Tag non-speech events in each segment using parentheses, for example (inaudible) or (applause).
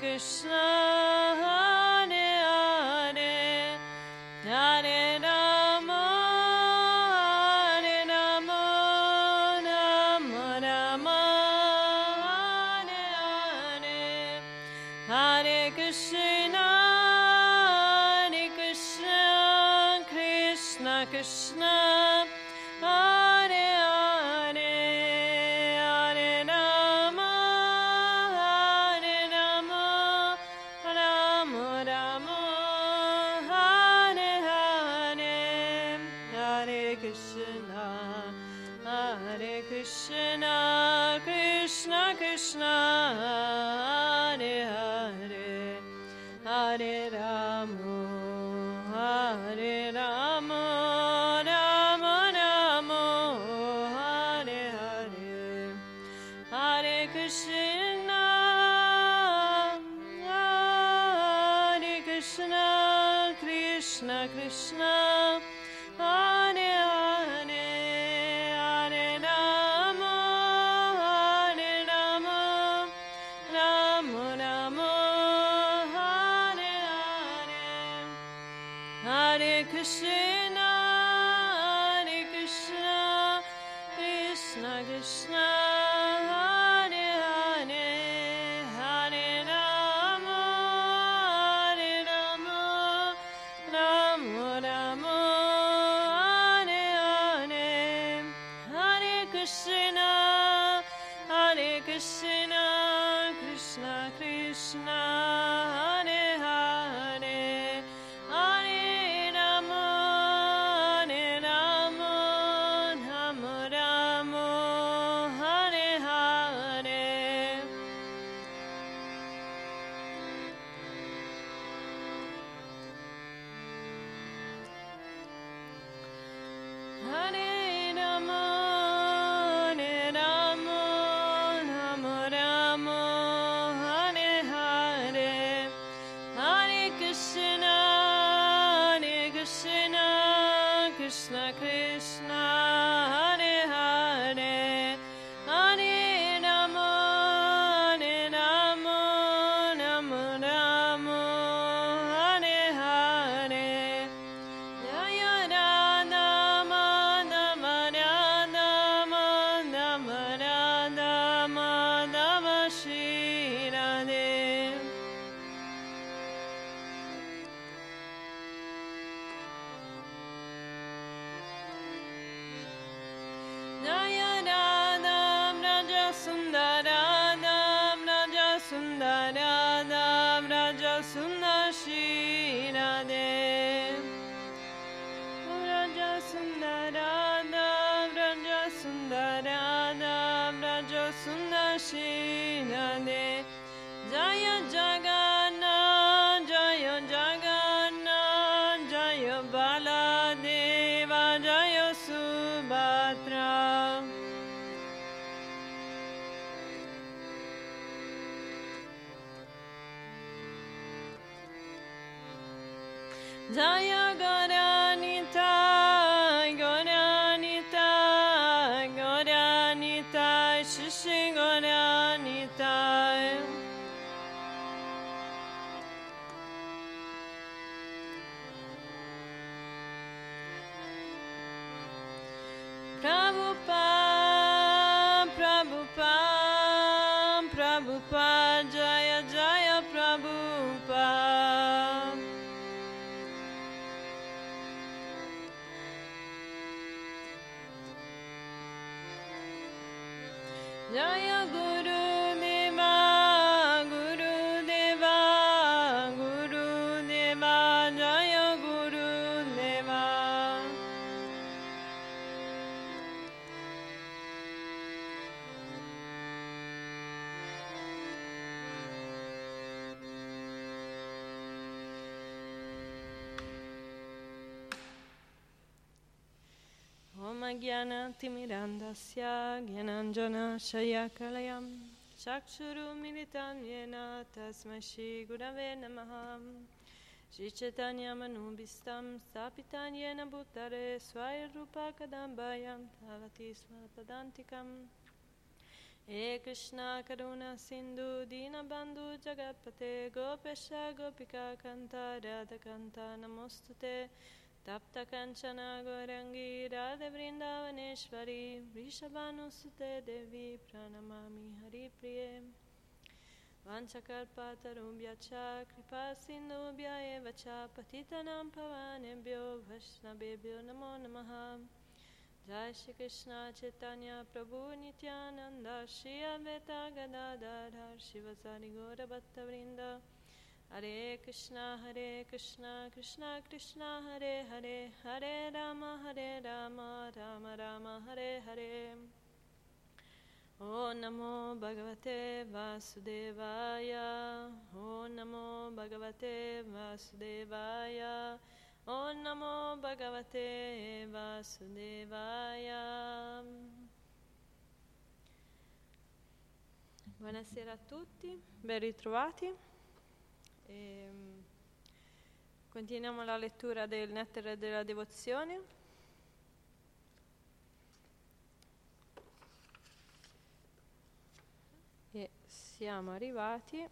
Krishna Om Gyanatimirandasya Gyananjana Shayakalayam Chakshuru Militam Yena Tasmai Shri Gurave Namaha Shri Chaitanya Manubhistam Stapitan Yena Bhuttare Swaya Rupa Kadambayam Tavati Swatadantikam He Krishna Karuna Sindhu Dina Bandhu Jagapate Gopesha Gopika Kanta Radha Kanta Namostute Tapta Kanchana Gorangi Radha Vrindavaneshwari Vrishabhanusute Devi Pranamami Hari Priye Vanchakalpatarubhya cha Kripa Sindhubhya eva cha Hare Krishna Hare Krishna Krishna Krishna Hare Hare Hare Rama Hare Rama Rama Rama Hare Hare O Namo Bhagavate Vasudevaya O Namo Bhagavate Vasudevaya O Namo Bhagavate Vasudevaya Buonasera a tutti, ben ritrovati. Ehm, continuiamo la lettura del Nettare della Devozione. E siamo arrivati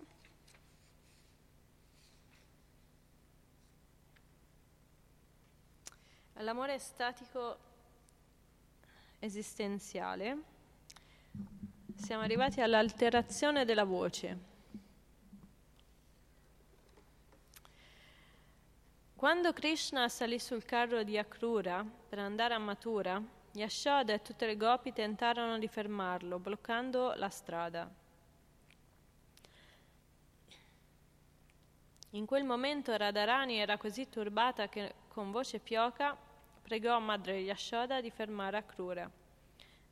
all'amore statico esistenziale. Siamo arrivati all'alterazione della voce. Quando Krishna salì sul carro di Akrura per andare a Mathura, Yashoda e tutte le gopi tentarono di fermarlo, bloccando la strada. In quel momento Radharani era così turbata che con voce fioca pregò Madre Yashoda di fermare Akrura.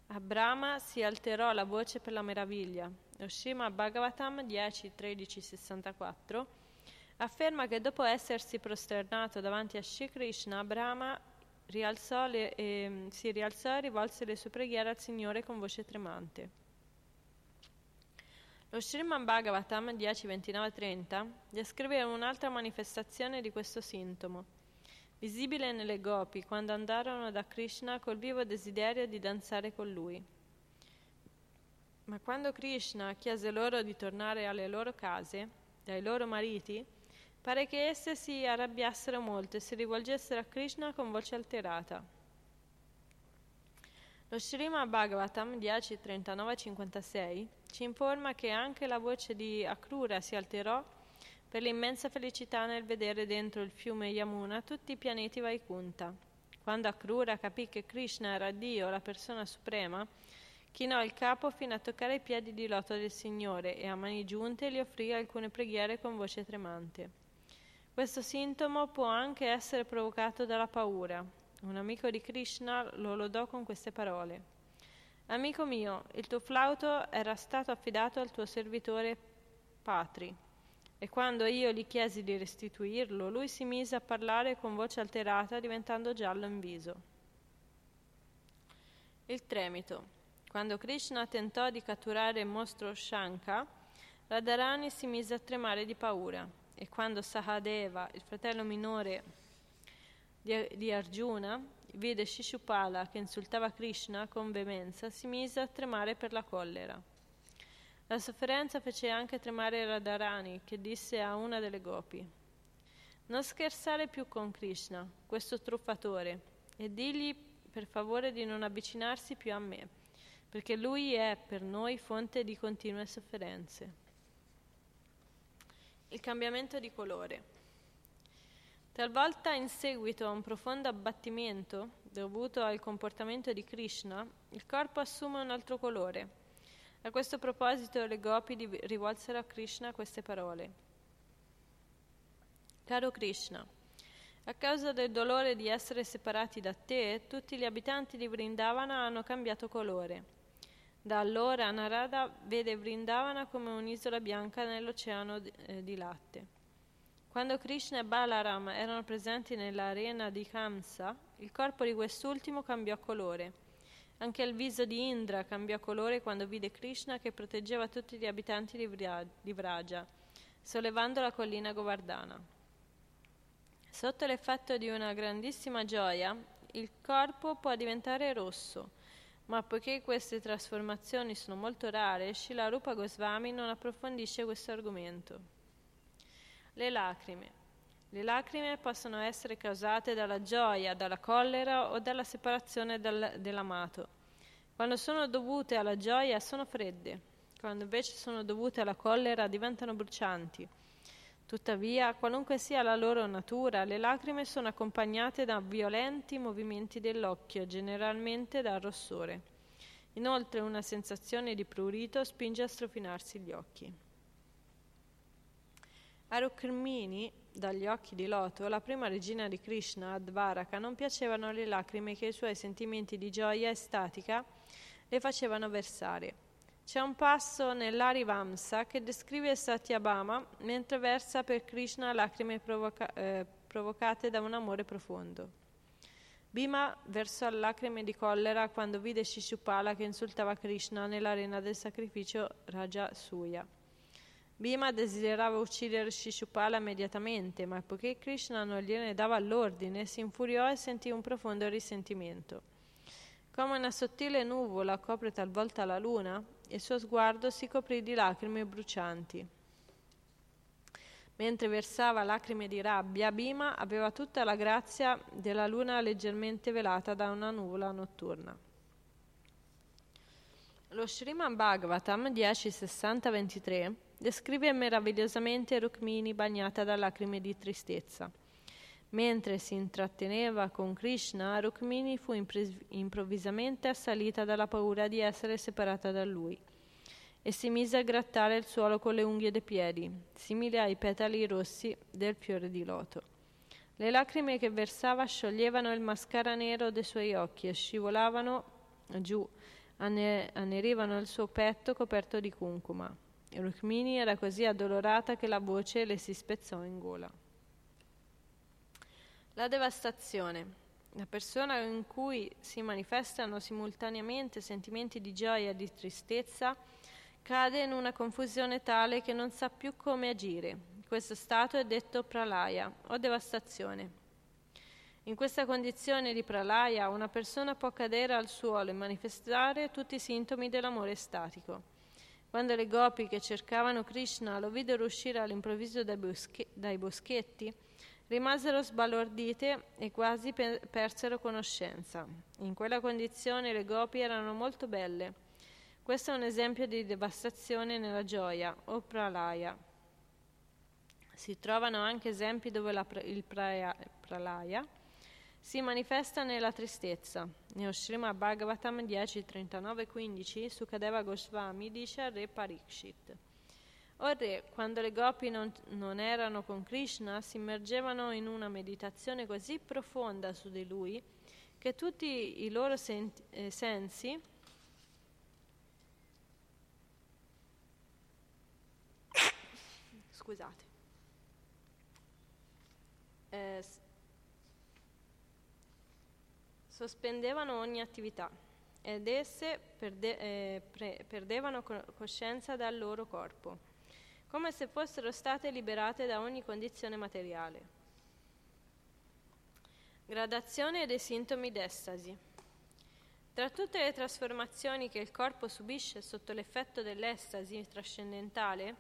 A Brahma si alterò la voce per la meraviglia. Lo Srimad Bhagavatam 10.13.64 afferma che dopo essersi prosternato davanti a Shri Krishna, Brahma rialzò le, eh, si rialzò e rivolse le sue preghiere al Signore con voce tremante. Lo Srimad Bhagavatam 10.29.30 descrive un'altra manifestazione di questo sintomo, visibile nelle gopi quando andarono da Krishna col vivo desiderio di danzare con lui. Ma quando Krishna chiese loro di tornare alle loro case, dai loro mariti, pare che esse si arrabbiassero molto e si rivolgessero a Krishna con voce alterata. Lo Srimad Bhagavatam 10.39.56 ci informa che anche la voce di Akrura si alterò per l'immensa felicità nel vedere dentro il fiume Yamuna tutti i pianeti Vaikunta. Quando Akrura capì che Krishna era Dio, la persona suprema, chinò il capo fino a toccare i piedi di loto del Signore e a mani giunte gli offrì alcune preghiere con voce tremante. Questo sintomo può anche essere provocato dalla paura. Un amico di Krishna lo lodò con queste parole. Amico mio, il tuo flauto era stato affidato al tuo servitore Patri, e quando io gli chiesi di restituirlo, lui si mise a parlare con voce alterata, diventando giallo in viso. Il tremito. Quando Krishna tentò di catturare il mostro Shanka, Radharani si mise a tremare di paura e quando Sahadeva, il fratello minore di, Arjuna, vide Shishupala che insultava Krishna con veemenza, si mise a tremare per la collera. La sofferenza fece anche tremare Radharani, che disse a una delle gopi: Non scherzare più con Krishna, questo truffatore, e digli per favore di non avvicinarsi più a me, perché lui è per noi fonte di continue sofferenze. Cambiamento di colore. Talvolta in seguito a un profondo abbattimento dovuto al comportamento di Krishna, il corpo assume un altro colore. A questo proposito le gopi rivolsero a Krishna queste parole. Caro Krishna, a causa del dolore di essere separati da te, tutti gli abitanti di Vrindavana hanno cambiato colore. Da allora Narada vede Vrindavana come un'isola bianca nell'oceano di, eh, di latte. Quando Krishna e Balaram erano presenti nell'arena di Kamsa, il corpo di quest'ultimo cambiò colore. Anche il viso di Indra cambiò colore quando vide Krishna che proteggeva tutti gli abitanti di Vraja, sollevando la collina Govardhana. Sotto l'effetto di una grandissima gioia, il corpo può diventare rosso, ma poiché queste trasformazioni sono molto rare, Shilarupa Goswami non approfondisce questo argomento. Le lacrime. Le lacrime possono essere causate dalla gioia, dalla collera o dalla separazione dal, dell'amato. Quando sono dovute alla gioia sono fredde, quando invece sono dovute alla collera diventano brucianti. Tuttavia, qualunque sia la loro natura, le lacrime sono accompagnate da violenti movimenti dell'occhio, generalmente dal rossore. Inoltre una sensazione di prurito spinge a strofinarsi gli occhi. A Rukmini, dagli occhi di loto, la prima regina di Krishna, Advaraka, non piacevano le lacrime che i suoi sentimenti di gioia estatica le facevano versare. C'è un passo nell'Arivamsa che descrive Satyabhama mentre versa per Krishna lacrime provoca- eh, provocate da un amore profondo. Bhima versò lacrime di collera quando vide Shishupala che insultava Krishna nell'arena del sacrificio Raja Suya. Bhima desiderava uccidere Shishupala immediatamente, ma poiché Krishna non gliene dava l'ordine, si infuriò e sentì un profondo risentimento. Come una sottile nuvola copre talvolta la luna, il suo sguardo si coprì di lacrime brucianti. Mentre versava lacrime di rabbia, Bhima aveva tutta la grazia della luna leggermente velata da una nuvola notturna. Lo Sriman Bhagavatam 10.60-23 descrive meravigliosamente Rukmini bagnata da lacrime di tristezza. Mentre si intratteneva con Krishna, Rukmini fu improvvisamente assalita dalla paura di essere separata da lui e si mise a grattare il suolo con le unghie dei piedi, simili ai petali rossi del fiore di loto. Le lacrime che versava scioglievano il mascara nero dei suoi occhi e scivolavano giù, annerivano il suo petto coperto di cuncuma. Rukmini era così addolorata che la voce le si spezzò in gola. La devastazione. La persona in cui si manifestano simultaneamente sentimenti di gioia e di tristezza cade in una confusione tale che non sa più come agire. Questo stato è detto pralaya o devastazione. In questa condizione di pralaya una persona può cadere al suolo e manifestare tutti i sintomi dell'amore statico. Quando le gopi che cercavano Krishna lo videro uscire all'improvviso dai, bosche- dai boschetti, rimasero sbalordite e quasi pe- persero conoscenza. In quella condizione le gopi erano molto belle. Questo è un esempio di devastazione nella gioia, o pralaya. Si trovano anche esempi dove la, il praya, pralaya si manifesta nella tristezza. Nel Srimad Bhagavatam 10, 39, 15 Sukadeva Goswami dice al re Parikshit O quando le gopi non, non erano con Krishna, si immergevano in una meditazione così profonda su di lui che tutti i loro senti, eh, sensi (coughs) scusate eh, sospendevano ogni attività ed esse perde, eh, pre, perdevano coscienza dal loro corpo, come se fossero state liberate da ogni condizione materiale. Gradazione dei sintomi d'estasi. Tra tutte le trasformazioni che il corpo subisce sotto l'effetto dell'estasi trascendentale,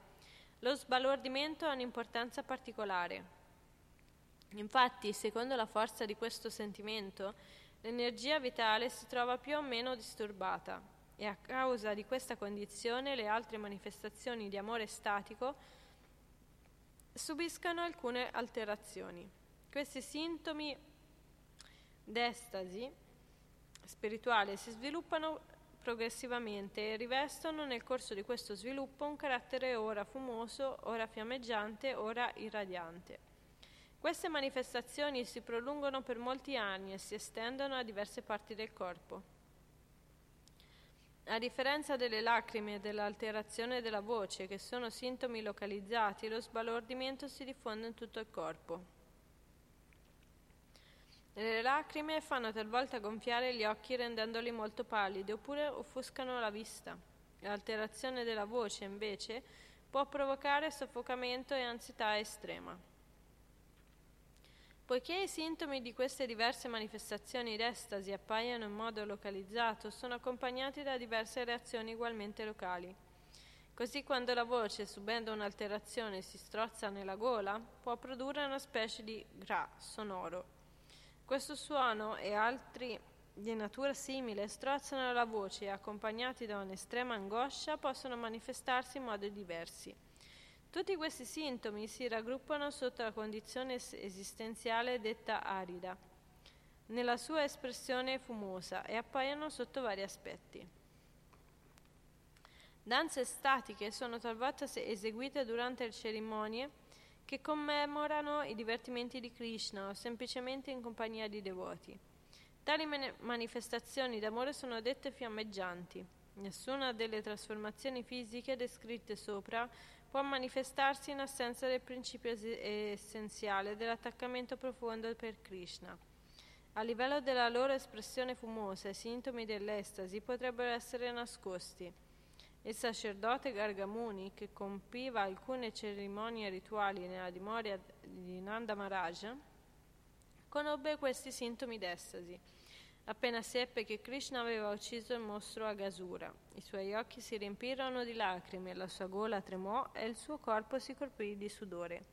lo sbalordimento ha un'importanza particolare. Infatti, secondo la forza di questo sentimento, l'energia vitale si trova più o meno disturbata e a causa di questa condizione le altre manifestazioni di amore statico subiscono alcune alterazioni. Questi sintomi d'estasi spirituale si sviluppano progressivamente e rivestono nel corso di questo sviluppo un carattere ora fumoso, ora fiammeggiante, ora irradiante. Queste manifestazioni si prolungono per molti anni e si estendono a diverse parti del corpo. A differenza delle lacrime e dell'alterazione della voce, che sono sintomi localizzati, lo sbalordimento si diffonde in tutto il corpo. Le lacrime fanno talvolta gonfiare gli occhi rendendoli molto pallidi oppure offuscano la vista. L'alterazione della voce, invece, può provocare soffocamento e ansietà estrema. Poiché i sintomi di queste diverse manifestazioni d'estasi appaiono in modo localizzato, sono accompagnati da diverse reazioni ugualmente locali. Così quando la voce, subendo un'alterazione, si strozza nella gola, può produrre una specie di gra sonoro questo suono e altri di natura simile strozzano la voce e accompagnati da un'estrema angoscia possono manifestarsi in modi diversi. Tutti questi sintomi si raggruppano sotto la condizione esistenziale detta arida, nella sua espressione fumosa e appaiono sotto vari aspetti. Danze statiche sono talvolta eseguite durante le cerimonie che commemorano i divertimenti di Krishna o semplicemente in compagnia di devoti. Tali manifestazioni d'amore sono dette fiammeggianti. Nessuna delle trasformazioni fisiche descritte sopra può manifestarsi in assenza del principio essenziale dell'attaccamento profondo per Krishna. A livello della loro espressione fumosa, i sintomi dell'estasi potrebbero essere nascosti. Il sacerdote Gargamuni, che compiva alcune cerimonie rituali nella dimora di Nanda Maharaj, conobbe questi sintomi d'estasi. Appena seppe che Krishna aveva ucciso il mostro Agasura, i suoi occhi si riempirono di lacrime, la sua gola tremò e il suo corpo si colpì di sudore.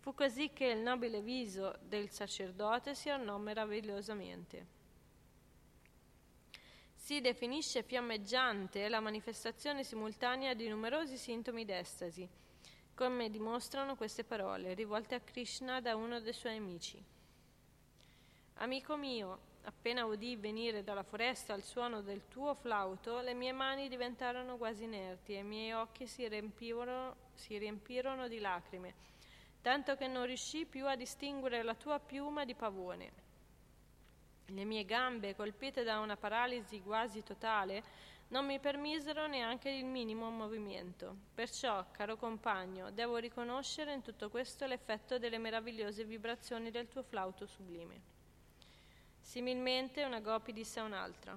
Fu così che il nobile viso del sacerdote si ornò meravigliosamente. Si definisce fiammeggiante la manifestazione simultanea di numerosi sintomi d'estasi, come dimostrano queste parole, rivolte a Krishna da uno dei suoi amici. Amico mio, appena udì venire dalla foresta il suono del tuo flauto, le mie mani diventarono quasi inerti e i miei occhi si riempirono, si riempirono di lacrime, tanto che non riuscii più a distinguere la tua piuma di pavone. Le mie gambe, colpite da una paralisi quasi totale, non mi permisero neanche il minimo movimento. Perciò, caro compagno, devo riconoscere in tutto questo l'effetto delle meravigliose vibrazioni del tuo flauto sublime. Similmente una gopi disse a un'altra.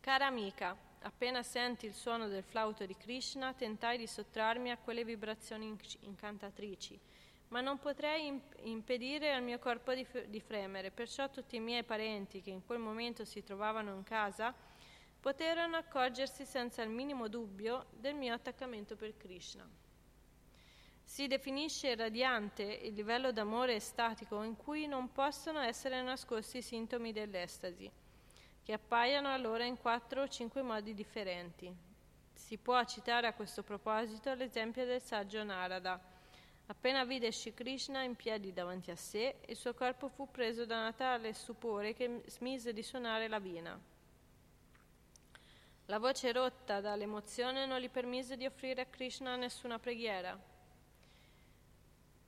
Cara amica, appena senti il suono del flauto di Krishna, tentai di sottrarmi a quelle vibrazioni incantatrici ma non potrei imp- impedire al mio corpo di, f- di fremere, perciò tutti i miei parenti che in quel momento si trovavano in casa poterono accorgersi senza il minimo dubbio del mio attaccamento per Krishna. Si definisce radiante il livello d'amore estatico in cui non possono essere nascosti i sintomi dell'estasi, che appaiono allora in quattro o cinque modi differenti. Si può citare a questo proposito l'esempio del saggio Narada, Appena vide Shri Krishna in piedi davanti a sé, il suo corpo fu preso da una tale stupore che smise di suonare la vina. La voce rotta dall'emozione non gli permise di offrire a Krishna nessuna preghiera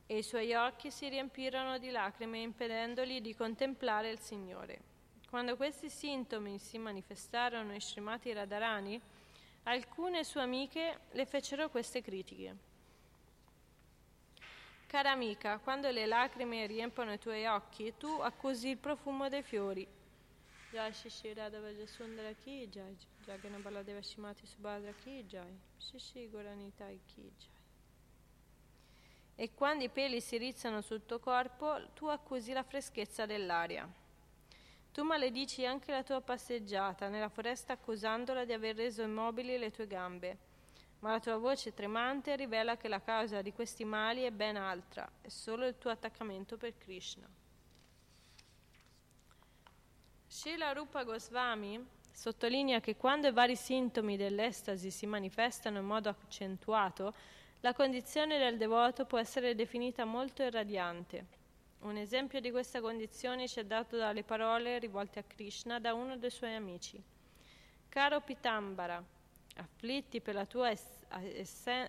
e i suoi occhi si riempirono di lacrime impedendogli di contemplare il Signore. Quando questi sintomi si manifestarono in Srimati Radharani, alcune sue amiche le fecero queste critiche. Cara amica, quando le lacrime riempono i tuoi occhi, tu accusi il profumo dei fiori. Jai. E quando i peli si rizzano sul tuo corpo, tu accusi la freschezza dell'aria. Tu maledici anche la tua passeggiata nella foresta accusandola di aver reso immobili le tue gambe. Ma la tua voce tremante rivela che la causa di questi mali è ben altra, è solo il tuo attaccamento per Krishna. Srila Rupa Goswami sottolinea che quando i vari sintomi dell'estasi si manifestano in modo accentuato, la condizione del devoto può essere definita molto irradiante. Un esempio di questa condizione ci è dato dalle parole rivolte a Krishna da uno dei suoi amici. Caro Pitambara, afflitti per la tua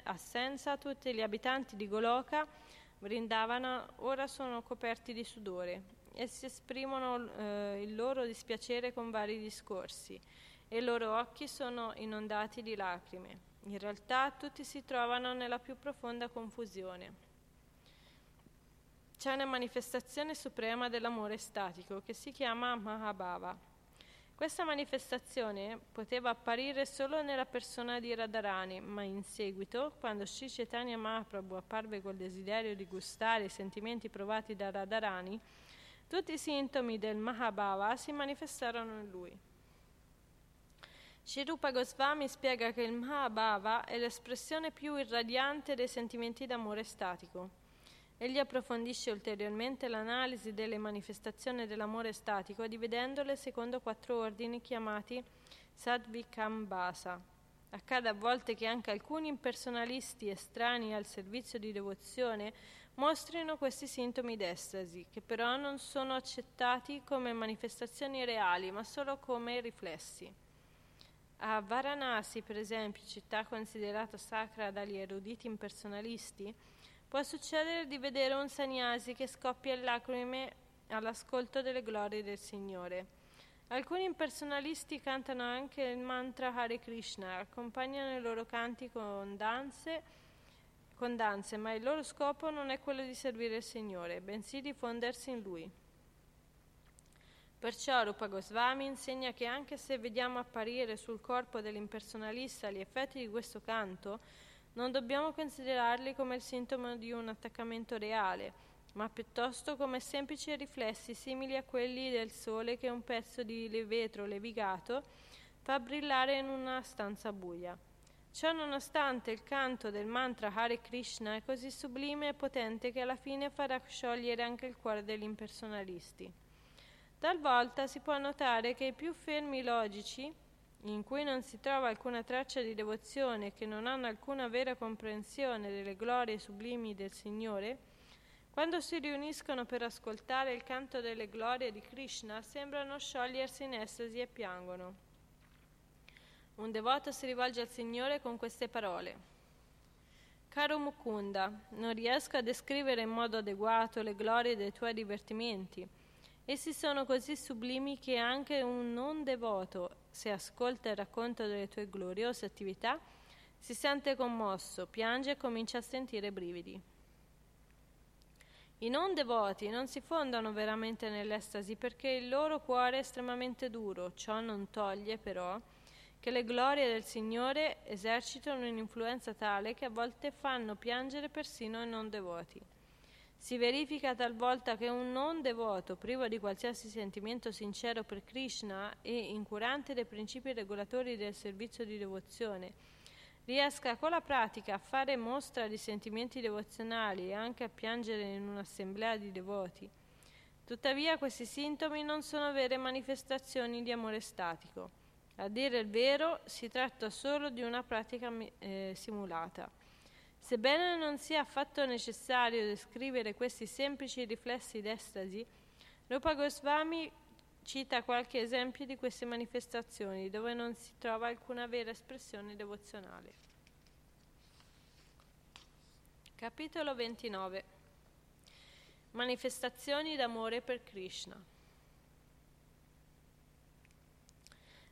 assenza, tutti gli abitanti di Goloka, Vrindavana, ora sono coperti di sudore e si esprimono eh, il loro dispiacere con vari discorsi e i loro occhi sono inondati di lacrime. In realtà tutti si trovano nella più profonda confusione c'è una manifestazione suprema dell'amore statico che si chiama Mahabhava. Questa manifestazione poteva apparire solo nella persona di Radharani, ma in seguito, quando Sri Chaitanya Mahaprabhu apparve col desiderio di gustare i sentimenti provati da Radharani, tutti i sintomi del Mahabhava si manifestarono in lui. Shirupa Goswami spiega che il Mahabhava è l'espressione più irradiante dei sentimenti d'amore statico. Egli approfondisce ulteriormente l'analisi delle manifestazioni dell'amore statico dividendole secondo quattro ordini chiamati Sadvikambasa. Accade a volte che anche alcuni impersonalisti estranei al servizio di devozione mostrino questi sintomi d'estasi, che però non sono accettati come manifestazioni reali, ma solo come riflessi. A Varanasi, per esempio, città considerata sacra dagli eruditi impersonalisti, Può succedere di vedere un sannyasi che scoppia in lacrime all'ascolto delle glorie del Signore. Alcuni impersonalisti cantano anche il mantra Hare Krishna, accompagnano i loro canti con danze, con danze, ma il loro scopo non è quello di servire il Signore, bensì di fondersi in Lui. Perciò Rupa Goswami insegna che anche se vediamo apparire sul corpo dell'impersonalista gli effetti di questo canto, non dobbiamo considerarli come il sintomo di un attaccamento reale, ma piuttosto come semplici riflessi simili a quelli del sole che un pezzo di vetro levigato fa brillare in una stanza buia. Ciò nonostante il canto del mantra Hare Krishna è così sublime e potente che alla fine farà sciogliere anche il cuore degli impersonalisti. Talvolta si può notare che i più fermi logici in cui non si trova alcuna traccia di devozione e che non hanno alcuna vera comprensione delle glorie sublimi del Signore, quando si riuniscono per ascoltare il canto delle glorie di Krishna, sembrano sciogliersi in estasi e piangono. Un devoto si rivolge al Signore con queste parole. Caro Mukunda, non riesco a descrivere in modo adeguato le glorie dei tuoi divertimenti. Essi sono così sublimi che anche un non devoto se ascolta il racconto delle tue gloriose attività, si sente commosso, piange e comincia a sentire brividi. I non devoti non si fondano veramente nell'estasi perché il loro cuore è estremamente duro, ciò non toglie però che le glorie del Signore esercitano un'influenza tale che a volte fanno piangere persino i non devoti. Si verifica talvolta che un non devoto, privo di qualsiasi sentimento sincero per Krishna e incurante dei principi regolatori del servizio di devozione, riesca con la pratica a fare mostra di sentimenti devozionali e anche a piangere in un'assemblea di devoti. Tuttavia questi sintomi non sono vere manifestazioni di amore statico. A dire il vero, si tratta solo di una pratica eh, simulata. Sebbene non sia affatto necessario descrivere questi semplici riflessi d'estasi, Rupa Goswami cita qualche esempio di queste manifestazioni dove non si trova alcuna vera espressione devozionale. Capitolo 29 Manifestazioni d'amore per Krishna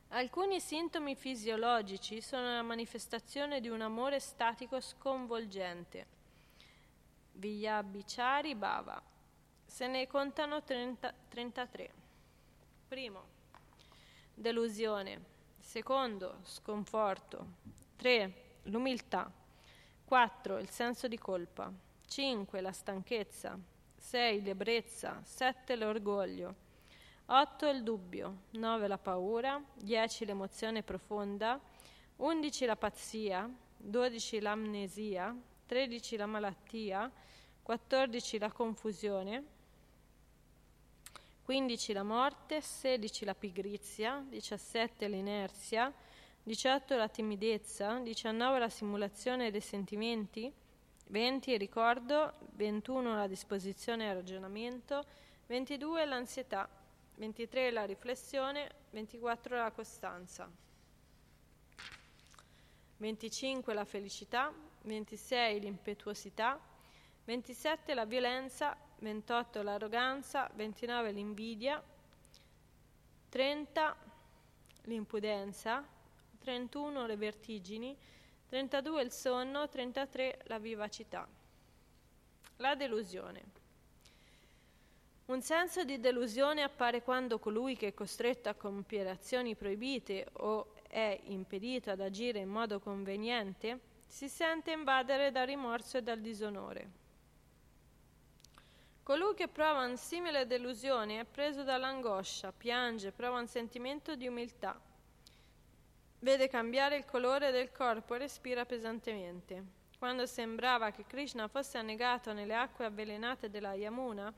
Alcuni sintomi fisiologici sono la manifestazione di un amore statico sconvolgente. Viyabhichari Bhava. Se ne contano 30, 33. Primo, delusione. Secondo, sconforto. 3. L'umiltà. 4. Il senso di colpa. 5 la stanchezza, 6 l'ebbrezza, 7 l'orgoglio, 8 il dubbio, 9 la paura, 10 l'emozione profonda, 11 la pazzia, 12 l'amnesia, 13 la malattia, 14 la confusione, 15 la morte, 16 la pigrizia, 17 l'inerzia, 18 la timidezza, 19 la simulazione dei sentimenti, 20 il ricordo, 21 la disposizione al ragionamento, 22 l'ansietà, 23 la riflessione, 24 la costanza, 25 la felicità, 26 l'impetuosità, 27 la violenza, 28 l'arroganza, 29 l'invidia, 30 l'impudenza, 31 le vertigini, 32 il sonno, 33 la vivacità. La delusione. Un senso di delusione appare quando colui che è costretto a compiere azioni proibite o è impedito ad agire in modo conveniente si sente invadere dal rimorso e dal disonore. Colui che prova un simile delusione è preso dall'angoscia, piange, prova un sentimento di umiltà, vede cambiare il colore del corpo e respira pesantemente. Quando sembrava che Krishna fosse annegato nelle acque avvelenate della Yamuna,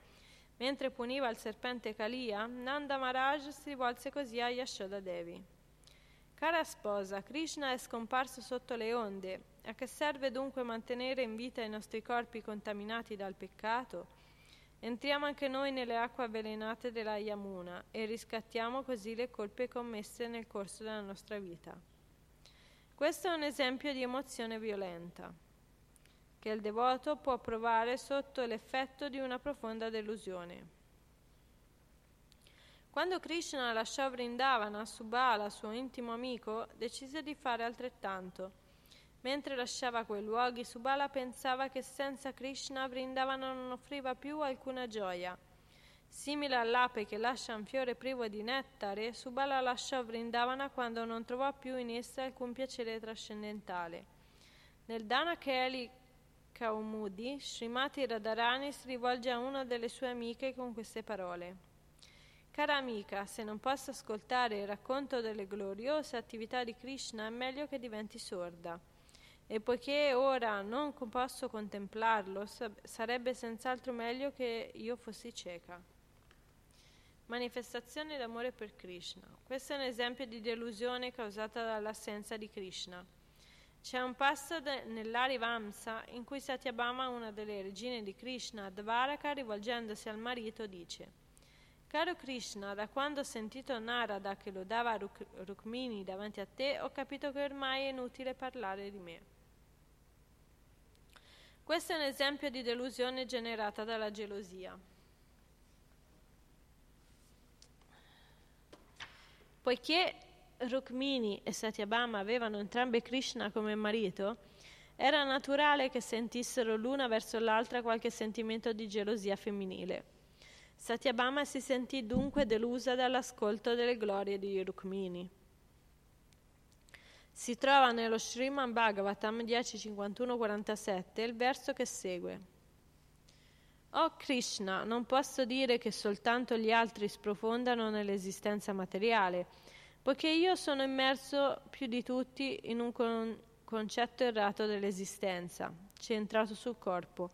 mentre puniva il serpente Kalia, Nanda Maharaj si rivolse così a Yashoda Devi. Cara sposa, Krishna è scomparso sotto le onde. A che serve dunque mantenere in vita i nostri corpi contaminati dal peccato? Entriamo anche noi nelle acque avvelenate della Yamuna e riscattiamo così le colpe commesse nel corso della nostra vita. Questo è un esempio di emozione violenta che il devoto può provare sotto l'effetto di una profonda delusione. Quando Krishna lasciò Vrindavana, Subala, suo intimo amico, decise di fare altrettanto Mentre lasciava quei luoghi, Subala pensava che senza Krishna Vrindavana non offriva più alcuna gioia. Simile all'ape che lascia un fiore privo di nettare, Subala lasciò Vrindavana quando non trovò più in essa alcun piacere trascendentale. Nel Dana Keli Kaumudi, Srimati Radharani si rivolge a una delle sue amiche con queste parole. Cara amica, se non posso ascoltare il racconto delle gloriose attività di Krishna, è meglio che diventi sorda. E poiché ora non posso contemplarlo, sarebbe senz'altro meglio che io fossi cieca. Manifestazione d'amore per Krishna. Questo è un esempio di delusione causata dall'assenza di Krishna. C'è un passo de- nell'Arivamsa in cui Satyabhama, una delle regine di Krishna, Dvaraka, rivolgendosi al marito, dice Caro Krishna, da quando ho sentito Narada che lodava Ruk- Rukmini davanti a te, ho capito che ormai è inutile parlare di me. Questo è un esempio di delusione generata dalla gelosia. Poiché Rukmini e Satyabhama avevano entrambi Krishna come marito, era naturale che sentissero l'una verso l'altra qualche sentimento di gelosia femminile. Satyabhama si sentì dunque delusa dall'ascolto delle glorie di Rukmini. Si trova nello Sriman Bhagavatam 10.51-47 il verso che segue. Oh Krishna, non posso dire che soltanto gli altri sprofondano nell'esistenza materiale, poiché io sono immerso più di tutti in un con- concetto errato dell'esistenza, centrato sul corpo.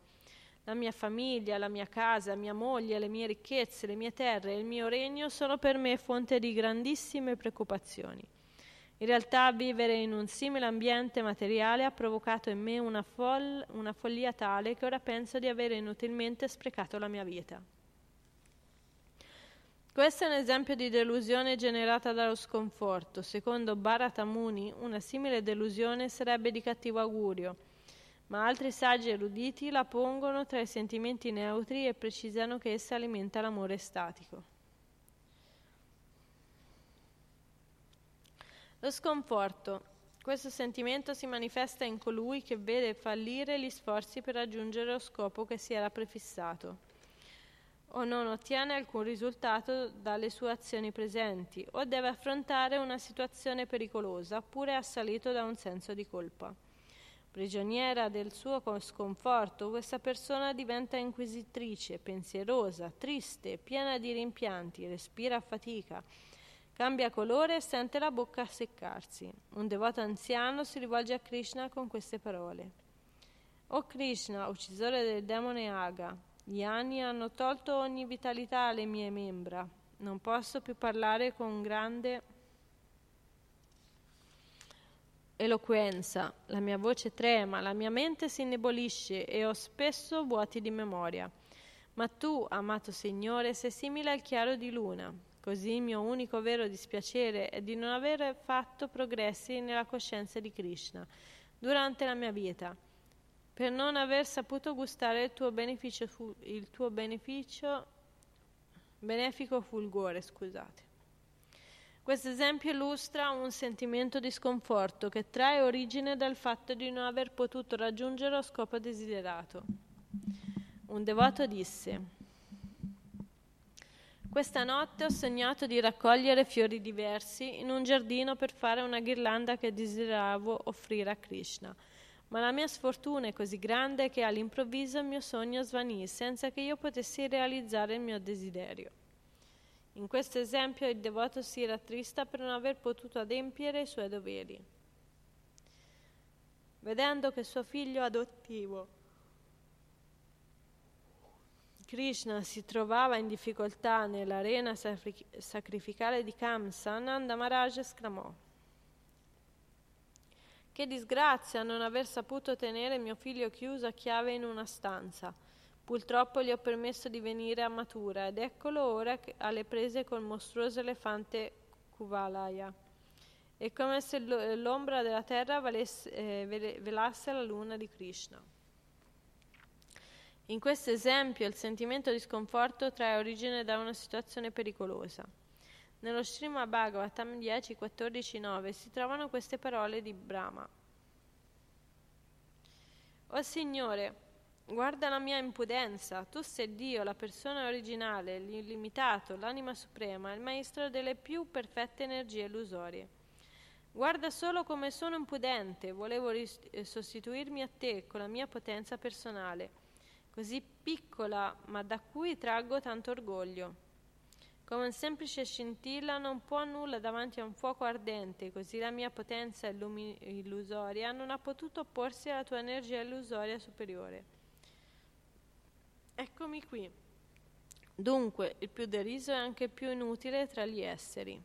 La mia famiglia, la mia casa, mia moglie, le mie ricchezze, le mie terre e il mio regno sono per me fonte di grandissime preoccupazioni. In realtà vivere in un simile ambiente materiale ha provocato in me una, fol- una follia tale che ora penso di avere inutilmente sprecato la mia vita. Questo è un esempio di delusione generata dallo sconforto. Secondo Bharata Muni, una simile delusione sarebbe di cattivo augurio, ma altri saggi eruditi la pongono tra i sentimenti neutri e precisano che essa alimenta l'amore statico. Lo sconforto. Questo sentimento si manifesta in colui che vede fallire gli sforzi per raggiungere lo scopo che si era prefissato, o non ottiene alcun risultato dalle sue azioni presenti, o deve affrontare una situazione pericolosa, oppure è assalito da un senso di colpa. Prigioniera del suo sconforto, questa persona diventa inquisitrice, pensierosa, triste, piena di rimpianti, respira a fatica, cambia colore e sente la bocca seccarsi. Un devoto anziano si rivolge a Krishna con queste parole. O Krishna, uccisore del demone Aga, gli anni hanno tolto ogni vitalità alle mie membra. Non posso più parlare con grande eloquenza, la mia voce trema, la mia mente si indebolisce e ho spesso vuoti di memoria. Ma tu, amato Signore, sei simile al chiaro di luna. Così il mio unico vero dispiacere è di non aver fatto progressi nella coscienza di Krishna durante la mia vita, per non aver saputo gustare il tuo beneficio, il tuo beneficio benefico fulgore, scusate. Questo esempio illustra un sentimento di sconforto che trae origine dal fatto di non aver potuto raggiungere lo scopo desiderato. Un devoto disse, questa notte ho sognato di raccogliere fiori diversi in un giardino per fare una ghirlanda che desideravo offrire a Krishna. Ma la mia sfortuna è così grande che all'improvviso il mio sogno svanì senza che io potessi realizzare il mio desiderio. In questo esempio il devoto si rattrista per non aver potuto adempiere i suoi doveri. Vedendo che suo figlio adottivo Krishna si trovava in difficoltà nell'arena sacrificale di Kamsa, Nanda Maharaj esclamò Che disgrazia non aver saputo tenere mio figlio chiuso a chiave in una stanza. Purtroppo gli ho permesso di venire a Matura ed eccolo ora alle prese col mostruoso elefante Kuvalaya. È come se l'ombra della terra valesse, eh, velasse la luna di Krishna. In questo esempio il sentimento di sconforto trae origine da una situazione pericolosa. Nello Srimad Bhagavatam 10, 14, 9 si trovano queste parole di Brahma. O Signore, Guarda la mia impudenza, tu sei Dio, la persona originale, l'illimitato, l'anima suprema, il maestro delle più perfette energie illusorie. Guarda solo come sono impudente, volevo ris- eh, sostituirmi a te con la mia potenza personale, così piccola ma da cui traggo tanto orgoglio. Come un semplice scintilla non può nulla davanti a un fuoco ardente, così la mia potenza illumi- illusoria non ha potuto opporsi alla tua energia illusoria superiore. Eccomi qui. Dunque, il più deriso è anche il più inutile tra gli esseri.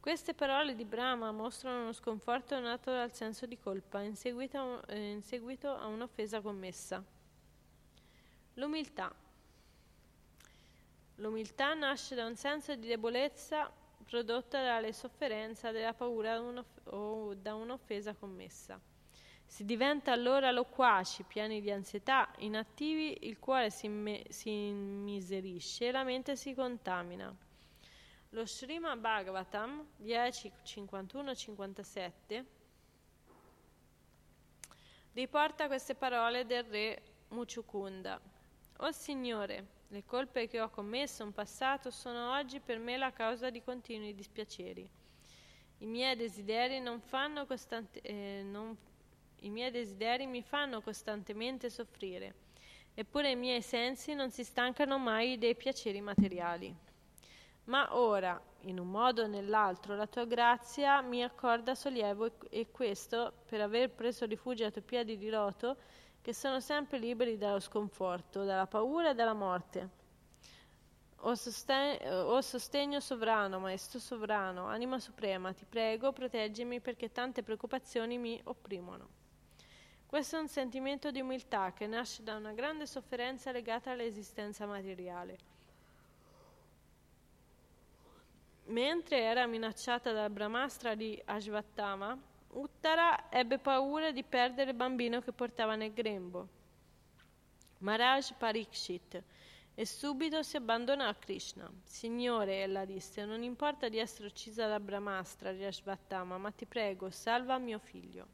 Queste parole di Brahma mostrano uno sconforto nato dal senso di colpa in seguito a, eh, in seguito a un'offesa commessa. L'umiltà. L'umiltà nasce da un senso di debolezza prodotta dalle sofferenze, dalla paura o da un'offesa commessa. Si diventa allora loquaci, pieni di ansietà, inattivi, il cuore si, me- immiserisce e la mente si contamina. Lo Srimad Bhagavatam 10.51-57 riporta queste parole del re Muchukunda. O Signore, le colpe che ho commesso in passato sono oggi per me la causa di continui dispiaceri. I miei desideri non fanno costante, eh, non i miei desideri mi fanno costantemente soffrire, eppure i miei sensi non si stancano mai dei piaceri materiali. Ma ora, in un modo o nell'altro, la tua grazia mi accorda sollievo e questo per aver preso rifugio ai tuoi piedi di loto, che sono sempre liberi dallo sconforto, dalla paura e dalla morte. O, sostegno, o sostegno sovrano, maestro sovrano, anima suprema, ti prego, proteggimi perché tante preoccupazioni mi opprimono. Questo è un sentimento di umiltà che nasce da una grande sofferenza legata all'esistenza materiale. Mentre era minacciata dal Brahmastra di Ashvattama, Uttara ebbe paura di perdere il bambino che portava nel grembo. Maharaj Parikshit e subito si abbandonò a Krishna. Signore, ella disse, non importa di essere uccisa da Brahmastra di Ashvattama, ma ti prego, salva mio figlio.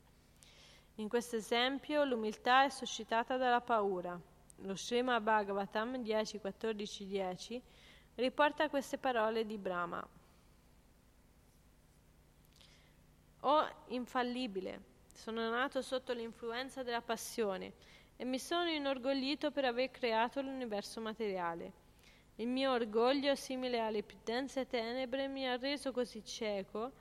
In questo esempio l'umiltà è suscitata dalla paura. Lo Srimad Bhagavatam 10.14.10 riporta queste parole di Brahma. O infallibile, Sono nato sotto l'influenza della passione e mi sono inorgoglito per aver creato l'universo materiale. Il mio orgoglio, simile alle più dense tenebre, mi ha reso così cieco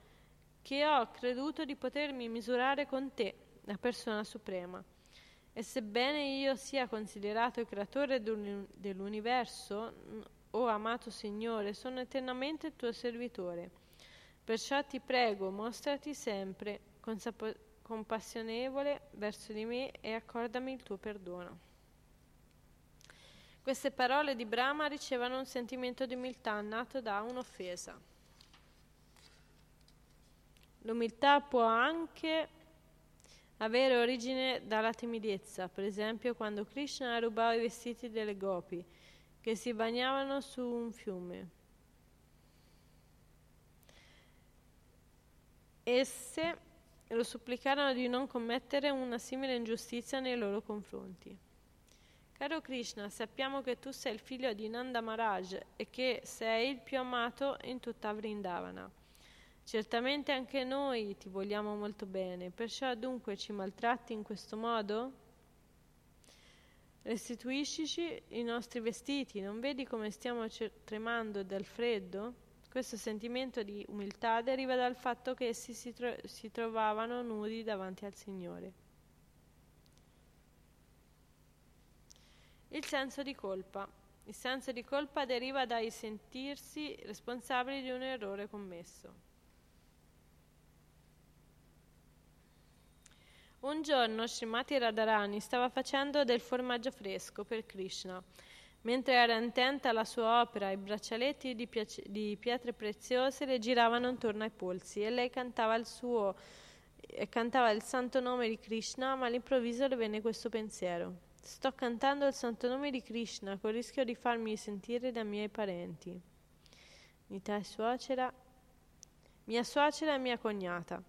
che ho creduto di potermi misurare con te, la persona suprema. E sebbene io sia considerato il creatore dell'universo, o oh amato Signore, sono eternamente il tuo servitore. Perciò ti prego, mostrati sempre consapo- compassionevole verso di me e accordami il tuo perdono. Queste parole di Brahma ricevono un sentimento di umiltà nato da un'offesa. L'umiltà può anche avere origine dalla timidezza, per esempio quando Krishna rubava i vestiti delle gopi che si bagnavano su un fiume. Esse lo supplicarono di non commettere una simile ingiustizia nei loro confronti. Caro Krishna, sappiamo che tu sei il figlio di Nanda Maharaj e che sei il più amato in tutta Vrindavana. Certamente anche noi ti vogliamo molto bene, perciò dunque ci maltratti in questo modo? Restituiscici i nostri vestiti, non vedi come stiamo tremando dal freddo? Questo sentimento di umiltà deriva dal fatto che essi si, tro- si trovavano nudi davanti al Signore. Il senso di colpa. Il senso di colpa deriva dai sentirsi responsabili di un errore commesso. Un giorno Srimati Radharani stava facendo del formaggio fresco per Krishna. Mentre era intenta alla sua opera, i braccialetti di, piace- di pietre preziose le giravano intorno ai polsi e lei cantava il suo cantava il santo nome di Krishna, ma all'improvviso le venne questo pensiero. Sto cantando il santo nome di Krishna con il rischio di farmi sentire dai miei parenti. Nitai suocera, mia suocera e mia cognata.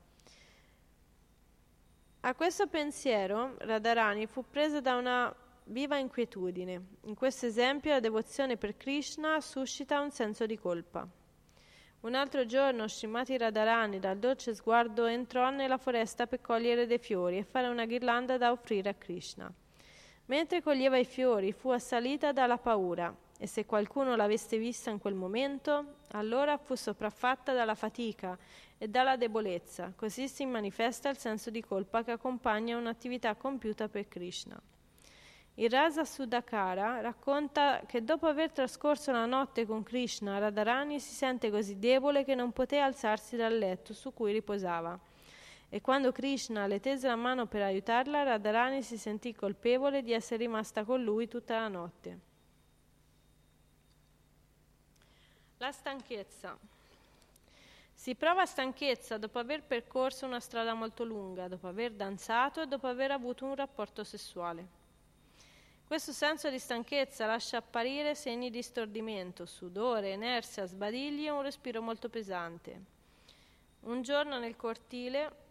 A questo pensiero Radharani fu presa da una viva inquietudine. In questo esempio la devozione per Krishna suscita un senso di colpa. Un altro giorno Srimati Radharani dal dolce sguardo entrò nella foresta per cogliere dei fiori e fare una ghirlanda da offrire a Krishna. Mentre coglieva i fiori fu assalita dalla paura e se qualcuno l'avesse vista in quel momento, allora fu sopraffatta dalla fatica e dalla debolezza. Così si manifesta il senso di colpa che accompagna un'attività compiuta per Krishna. Il Rasa Sudakara racconta che dopo aver trascorso la notte con Krishna, Radharani si sente così debole che non poté alzarsi dal letto su cui riposava e quando Krishna le tese la mano per aiutarla, Radharani si sentì colpevole di essere rimasta con lui tutta la notte. La stanchezza. Si prova stanchezza dopo aver percorso una strada molto lunga, dopo aver danzato e dopo aver avuto un rapporto sessuale. Questo senso di stanchezza lascia apparire segni di stordimento, sudore, inerzia, sbadigli e un respiro molto pesante. Un giorno nel cortile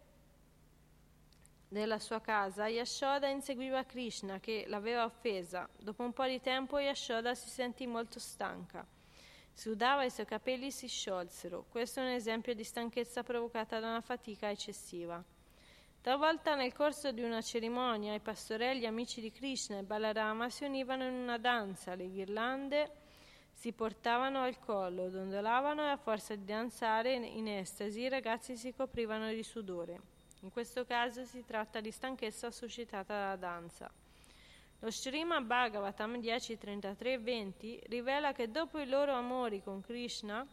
della sua casa, Yashoda inseguiva Krishna che l'aveva offesa. Dopo un po' di tempo Yashoda si sentì molto stanca. Sudava e i suoi capelli si sciolsero. Questo è un esempio di stanchezza provocata da una fatica eccessiva. Talvolta nel corso di una cerimonia i pastorelli amici di Krishna e Balarama si univano in una danza, le ghirlande si portavano al collo, dondolavano e a forza di danzare in estasi i ragazzi si coprivano di sudore. In questo caso si tratta di stanchezza suscitata dalla danza. Lo Srimad Bhagavatam 10.33-20 rivela che dopo i loro amori con Krishna,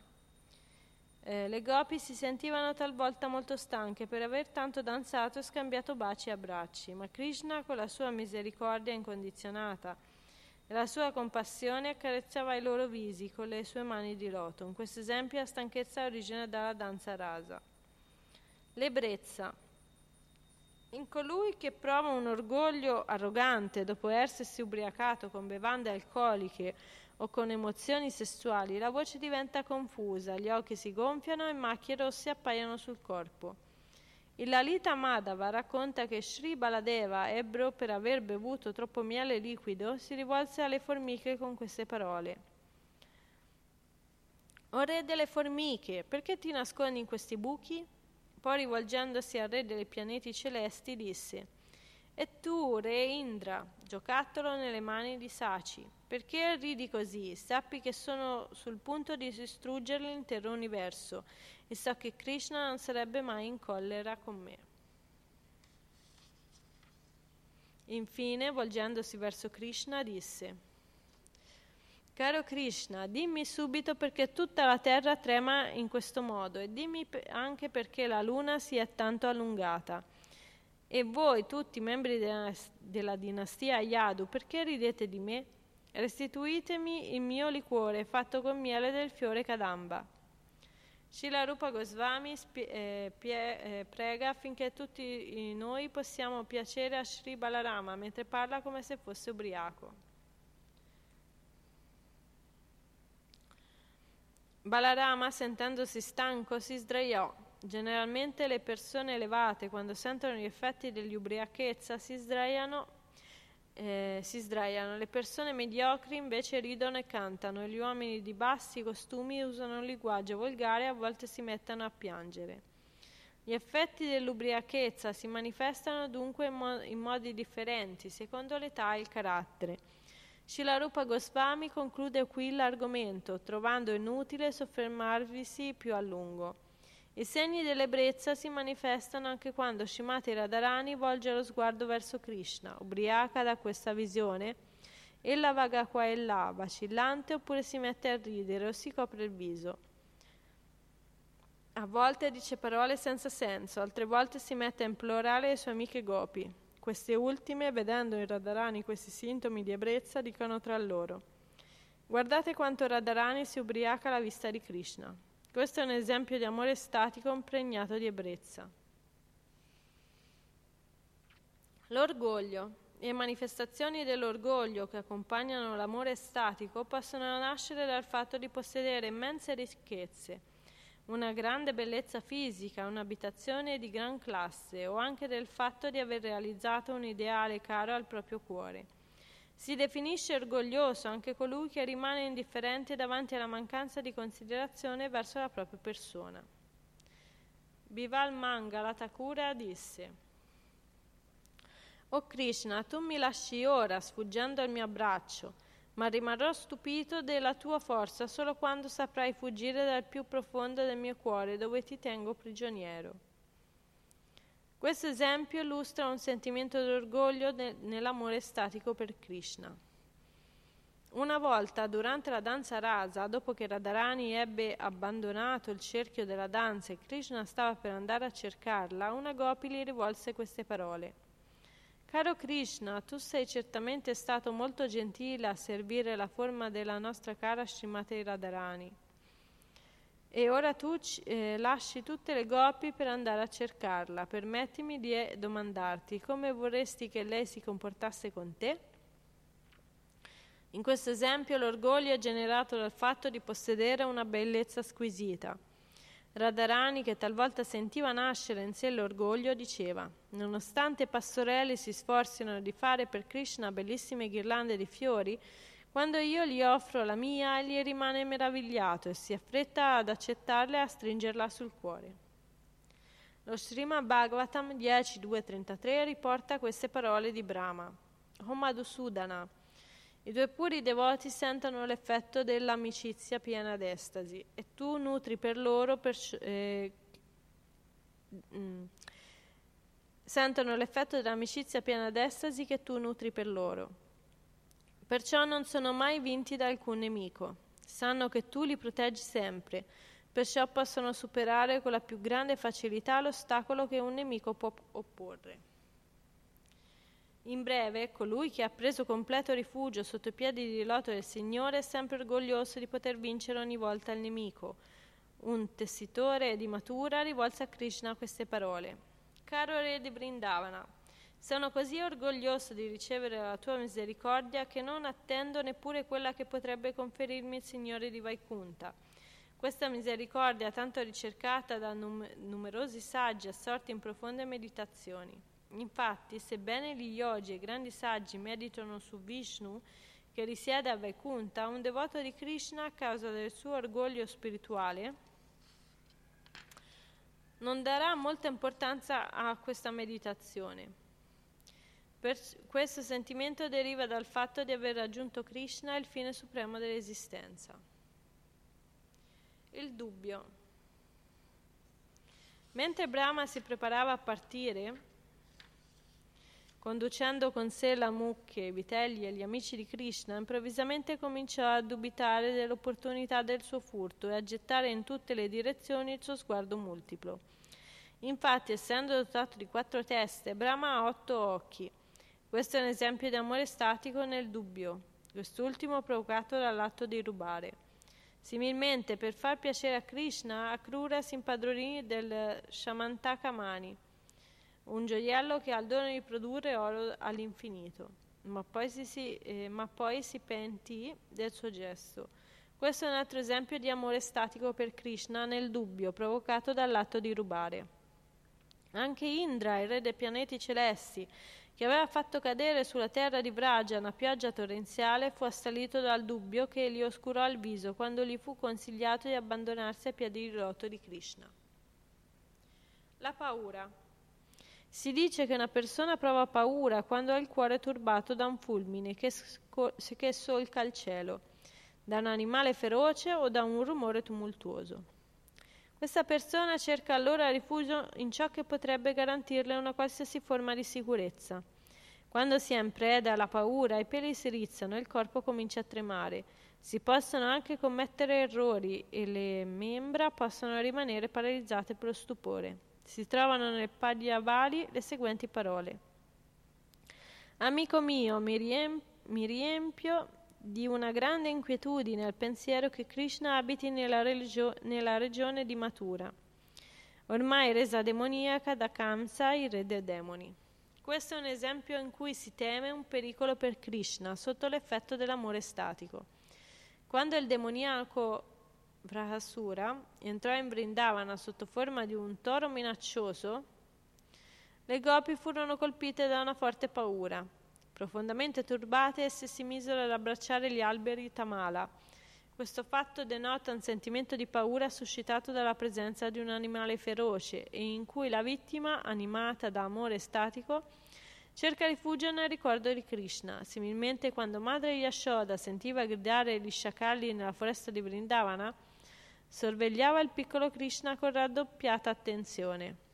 eh, le gopi si sentivano talvolta molto stanche per aver tanto danzato e scambiato baci e abbracci, ma Krishna con la sua misericordia incondizionata e la sua compassione accarezzava i loro visi con le sue mani di loto. In questo esempio la stanchezza origina dalla danza rasa. L'ebbrezza. In colui che prova un orgoglio arrogante dopo essersi ubriacato con bevande alcoliche o con emozioni sessuali, la voce diventa confusa, gli occhi si gonfiano e macchie rosse appaiono sul corpo. Il Lalita Madhava racconta che Sri Baladeva, ebbro per aver bevuto troppo miele liquido, si rivolse alle formiche con queste parole. O re delle formiche, perché ti nascondi in questi buchi? Poi rivolgendosi al re dei pianeti celesti disse, E tu, re Indra, giocattolo nelle mani di Saci, perché ridi così? Sappi che sono sul punto di distruggere l'intero universo e so che Krishna non sarebbe mai in collera con me. Infine, volgendosi verso Krishna, disse, Caro Krishna, dimmi subito perché tutta la terra trema in questo modo e dimmi anche perché la luna si è tanto allungata. E voi, tutti membri della, dinastia Yadu, perché ridete di me? Restituitemi il mio liquore fatto con miele del fiore Kadamba. Shila Rupa Goswami eh, eh, prega affinché tutti noi possiamo piacere a Sri Balarama mentre parla come se fosse ubriaco. Balarama, sentendosi stanco, si sdraiò. Generalmente le persone elevate, quando sentono gli effetti dell'ubriachezza, si sdraiano, eh, si sdraiano. Le persone mediocri invece ridono e cantano. E gli uomini di bassi costumi usano un linguaggio volgare e a volte si mettono a piangere. Gli effetti dell'ubriachezza si manifestano dunque in, mo- in modi differenti, secondo l'età e il carattere. Shilarupa Goswami conclude qui l'argomento, trovando inutile soffermarvisi più a lungo. I segni dell'ebbrezza si manifestano anche quando Shimati Radharani volge lo sguardo verso Krishna, ubriaca da questa visione. Ella vaga qua e là, vacillante, oppure si mette a ridere o si copre il viso. A volte dice parole senza senso, altre volte si mette a implorare le sue amiche gopi. Queste ultime, vedendo in Radharani questi sintomi di ebbrezza, dicono tra loro: Guardate quanto Radharani si ubriaca alla vista di Krishna. Questo è un esempio di amore statico impregnato di ebbrezza. L'orgoglio e manifestazioni dell'orgoglio che accompagnano l'amore statico possono nascere dal fatto di possedere immense ricchezze una grande bellezza fisica, un'abitazione di gran classe o anche del fatto di aver realizzato un ideale caro al proprio cuore. Si definisce orgoglioso anche colui che rimane indifferente davanti alla mancanza di considerazione verso la propria persona. Bival Mangala Thakura disse O Krishna, tu mi lasci ora sfuggendo al mio abbraccio, ma rimarrò stupito della tua forza solo quando saprai fuggire dal più profondo del mio cuore dove ti tengo prigioniero. Questo esempio illustra un sentimento d'orgoglio ne- nell'amore statico per Krishna. Una volta, durante la danza rasa, dopo che Radharani ebbe abbandonato il cerchio della danza e Krishna stava per andare a cercarla, una gopi gli rivolse queste parole. Caro Krishna, tu sei certamente stato molto gentile a servire la forma della nostra cara Srimati Radharani. E ora tu eh, lasci tutte le gopi per andare a cercarla. Permettimi di eh, domandarti come vorresti che lei si comportasse con te? In questo esempio l'orgoglio è generato dal fatto di possedere una bellezza squisita. Radharani, che talvolta sentiva nascere in sé l'orgoglio, diceva: Nonostante i pastorelli si sforzino di fare per Krishna bellissime ghirlande di fiori, quando io gli offro la mia, egli rimane meravigliato e si affretta ad accettarla e a stringerla sul cuore. Lo Srimad Bhagavatam 10.2.33 riporta queste parole di Brahma. Homadusudana i due puri devoti sentono l'effetto dell'amicizia piena d'estasi e tu nutri per loro per, eh, mm, sentono l'effetto dell'amicizia piena d'estasi che tu nutri per loro. Perciò non sono mai vinti da alcun nemico. Sanno che tu li proteggi sempre, perciò possono superare con la più grande facilità l'ostacolo che un nemico può opporre. In breve, colui che ha preso completo rifugio sotto i piedi di loto del Signore è sempre orgoglioso di poter vincere ogni volta il nemico. Un tessitore di matura rivolse a Krishna queste parole. Caro re di Brindavana, sono così orgoglioso di ricevere la tua misericordia che non attendo neppure quella che potrebbe conferirmi il Signore di Vaikunta. Questa misericordia tanto ricercata da num- numerosi saggi assorti in profonde meditazioni. Infatti, sebbene gli yogi e grandi saggi meditano su Vishnu, che risiede a Vaikunta, un devoto di Krishna, a causa del suo orgoglio spirituale, non darà molta importanza a questa meditazione. Per questo sentimento deriva dal fatto di aver raggiunto Krishna, il fine supremo dell'esistenza. Il dubbio. Mentre Brahma si preparava a partire, conducendo con sé la mucche, i vitelli e gli amici di Krishna, improvvisamente cominciò a dubitare dell'opportunità del suo furto e a gettare in tutte le direzioni il suo sguardo multiplo. Infatti, essendo dotato di quattro teste, Brahma ha otto occhi. Questo è un esempio di amore statico nel dubbio, quest'ultimo provocato dall'atto di rubare. Similmente, per far piacere a Krishna, Akrura si impadronì del Shamantaka Mani, un gioiello che ha il dono di produrre oro all'infinito, ma poi si, eh, ma poi si pentì del suo gesto. Questo è un altro esempio di amore statico per Krishna nel dubbio provocato dall'atto di rubare. Anche Indra, il re dei pianeti celesti, che aveva fatto cadere sulla terra di Vraja una pioggia torrenziale, fu assalito dal dubbio che gli oscurò il viso quando gli fu consigliato di abbandonarsi ai piedi di loto di Krishna. La paura. Si dice che una persona prova paura quando ha il cuore turbato da un fulmine che, sco- che solca il cielo, da un animale feroce o da un rumore tumultuoso. Questa persona cerca allora rifugio in ciò che potrebbe garantirle una qualsiasi forma di sicurezza. Quando si è in preda alla paura, i peli si rizzano e il corpo comincia a tremare. Si possono anche commettere errori e le membra possono rimanere paralizzate per lo stupore. Si trovano nel Padyavali le seguenti parole. Amico mio, mi, riemp- mi riempio di una grande inquietudine al pensiero che Krishna abiti nella, religio- nella regione di Mathura, ormai resa demoniaca da Kamsa, il re dei demoni. Questo è un esempio in cui si teme un pericolo per Krishna sotto l'effetto dell'amore statico. Quando il demoniaco Vrahasura entrò in Vrindavana sotto forma di un toro minaccioso, le gopi furono colpite da una forte paura. Profondamente turbate, esse si misero ad abbracciare gli alberi Tamala. Questo fatto denota un sentimento di paura suscitato dalla presenza di un animale feroce e in cui la vittima, animata da amore statico, cerca rifugio nel ricordo di Krishna. Similmente, quando madre Yashoda sentiva gridare gli sciacalli nella foresta di Vrindavana, sorvegliava il piccolo Krishna con raddoppiata attenzione.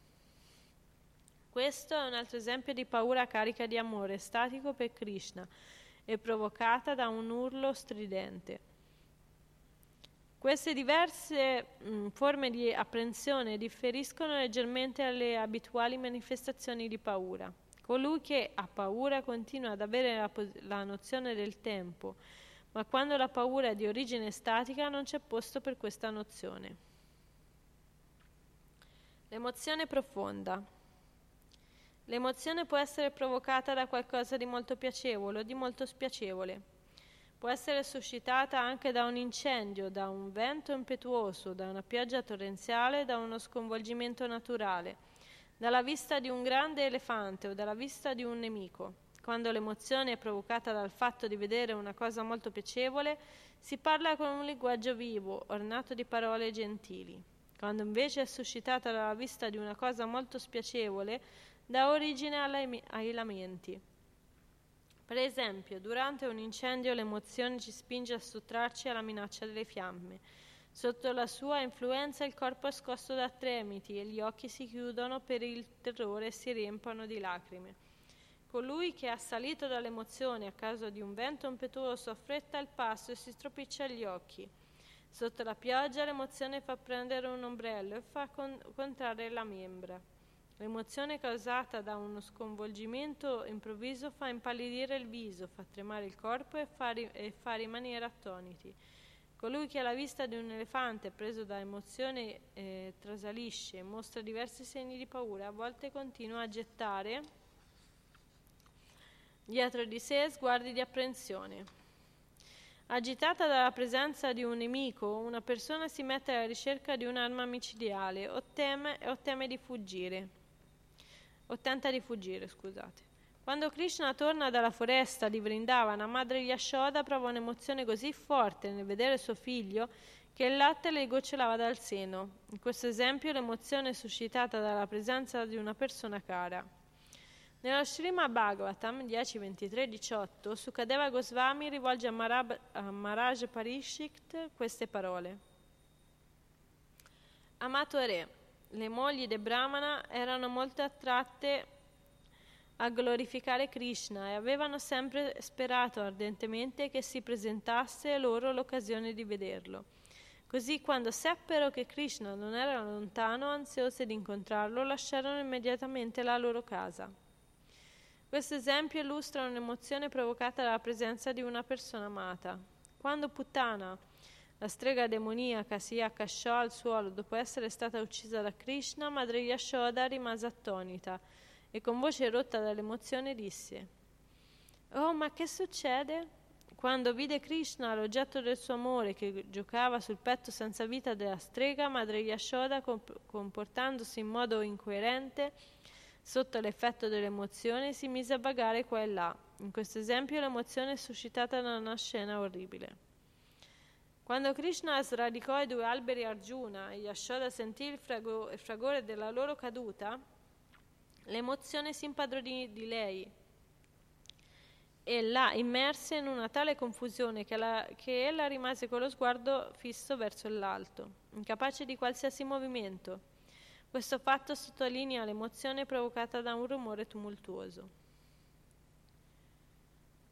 Questo è un altro esempio di paura carica di amore statico per Krishna e provocata da un urlo stridente. Queste diverse mh, mm, forme di apprensione differiscono leggermente dalle abituali manifestazioni di paura. Colui che ha paura continua ad avere la, la nozione del tempo, ma quando la paura è di origine statica non c'è posto per questa nozione. L'emozione profonda. L'emozione può essere provocata da qualcosa di molto piacevole o di molto spiacevole. Può essere suscitata anche da un incendio, da un vento impetuoso, da una pioggia torrenziale, da uno sconvolgimento naturale, dalla vista di un grande elefante o dalla vista di un nemico. Quando l'emozione è provocata dal fatto di vedere una cosa molto piacevole, si parla con un linguaggio vivo, ornato di parole gentili. Quando invece è suscitata dalla vista di una cosa molto spiacevole, dà origine ai lamenti. Per esempio, durante un incendio l'emozione ci spinge a sottrarci alla minaccia delle fiamme. Sotto la sua influenza il corpo è scosso da tremiti e gli occhi si chiudono per il terrore e si riempiono di lacrime. Colui che è assalito dall'emozione a causa di un vento impetuoso affretta il passo e si stropiccia gli occhi. Sotto la pioggia l'emozione fa prendere un ombrello e fa con- contrarre la membra. L'emozione causata da uno sconvolgimento improvviso fa impallidire il viso, fa tremare il corpo e fa, ri- e fa rimanere attoniti. Colui che alla vista di un elefante preso da emozione eh, trasalisce mostra diversi segni di paura, a volte continua a gettare dietro di sé sguardi di apprensione. Agitata dalla presenza di un nemico, una persona si mette alla ricerca di un'arma micidiale o teme, o teme di fuggire o tenta di fuggire, scusate. Quando Krishna torna dalla foresta di Vrindavana, madre Yashoda prova un'emozione così forte nel vedere suo figlio che il latte le gocciolava dal seno. In questo esempio l'emozione è suscitata dalla presenza di una persona cara. Nello Srimad Bhagavatam 10.23.18 Sukadeva Goswami rivolge a, Marab, a Maharaj Parishit queste parole. Amato Re, le mogli di Brahmana erano molto attratte a glorificare Krishna e avevano sempre sperato ardentemente che si presentasse loro l'occasione di vederlo. Così quando seppero che Krishna non era lontano, ansiose di incontrarlo, lasciarono immediatamente la loro casa. Questo esempio illustra un'emozione provocata dalla presenza di una persona amata. Quando Puttana, la strega demoniaca, si accasciò al suolo dopo essere stata uccisa da Krishna, madre Yashoda rimase attonita e con voce rotta dall'emozione disse: Oh, ma che succede? Quando vide Krishna, l'oggetto del suo amore, che giocava sul petto senza vita della strega, Madre Yashoda, comportandosi in modo incoerente, sotto l'effetto dell'emozione, si mise a vagare qua e là. In questo esempio l'emozione è suscitata da una scena orribile. Quando Krishna sradicò i due alberi Arjuna e Yashoda sentì il, frago- il fragore della loro caduta, l'emozione si impadronì di lei e la immerse in una tale confusione che, la, che ella rimase con lo sguardo fisso verso l'alto, incapace di qualsiasi movimento. Questo fatto sottolinea l'emozione provocata da un rumore tumultuoso.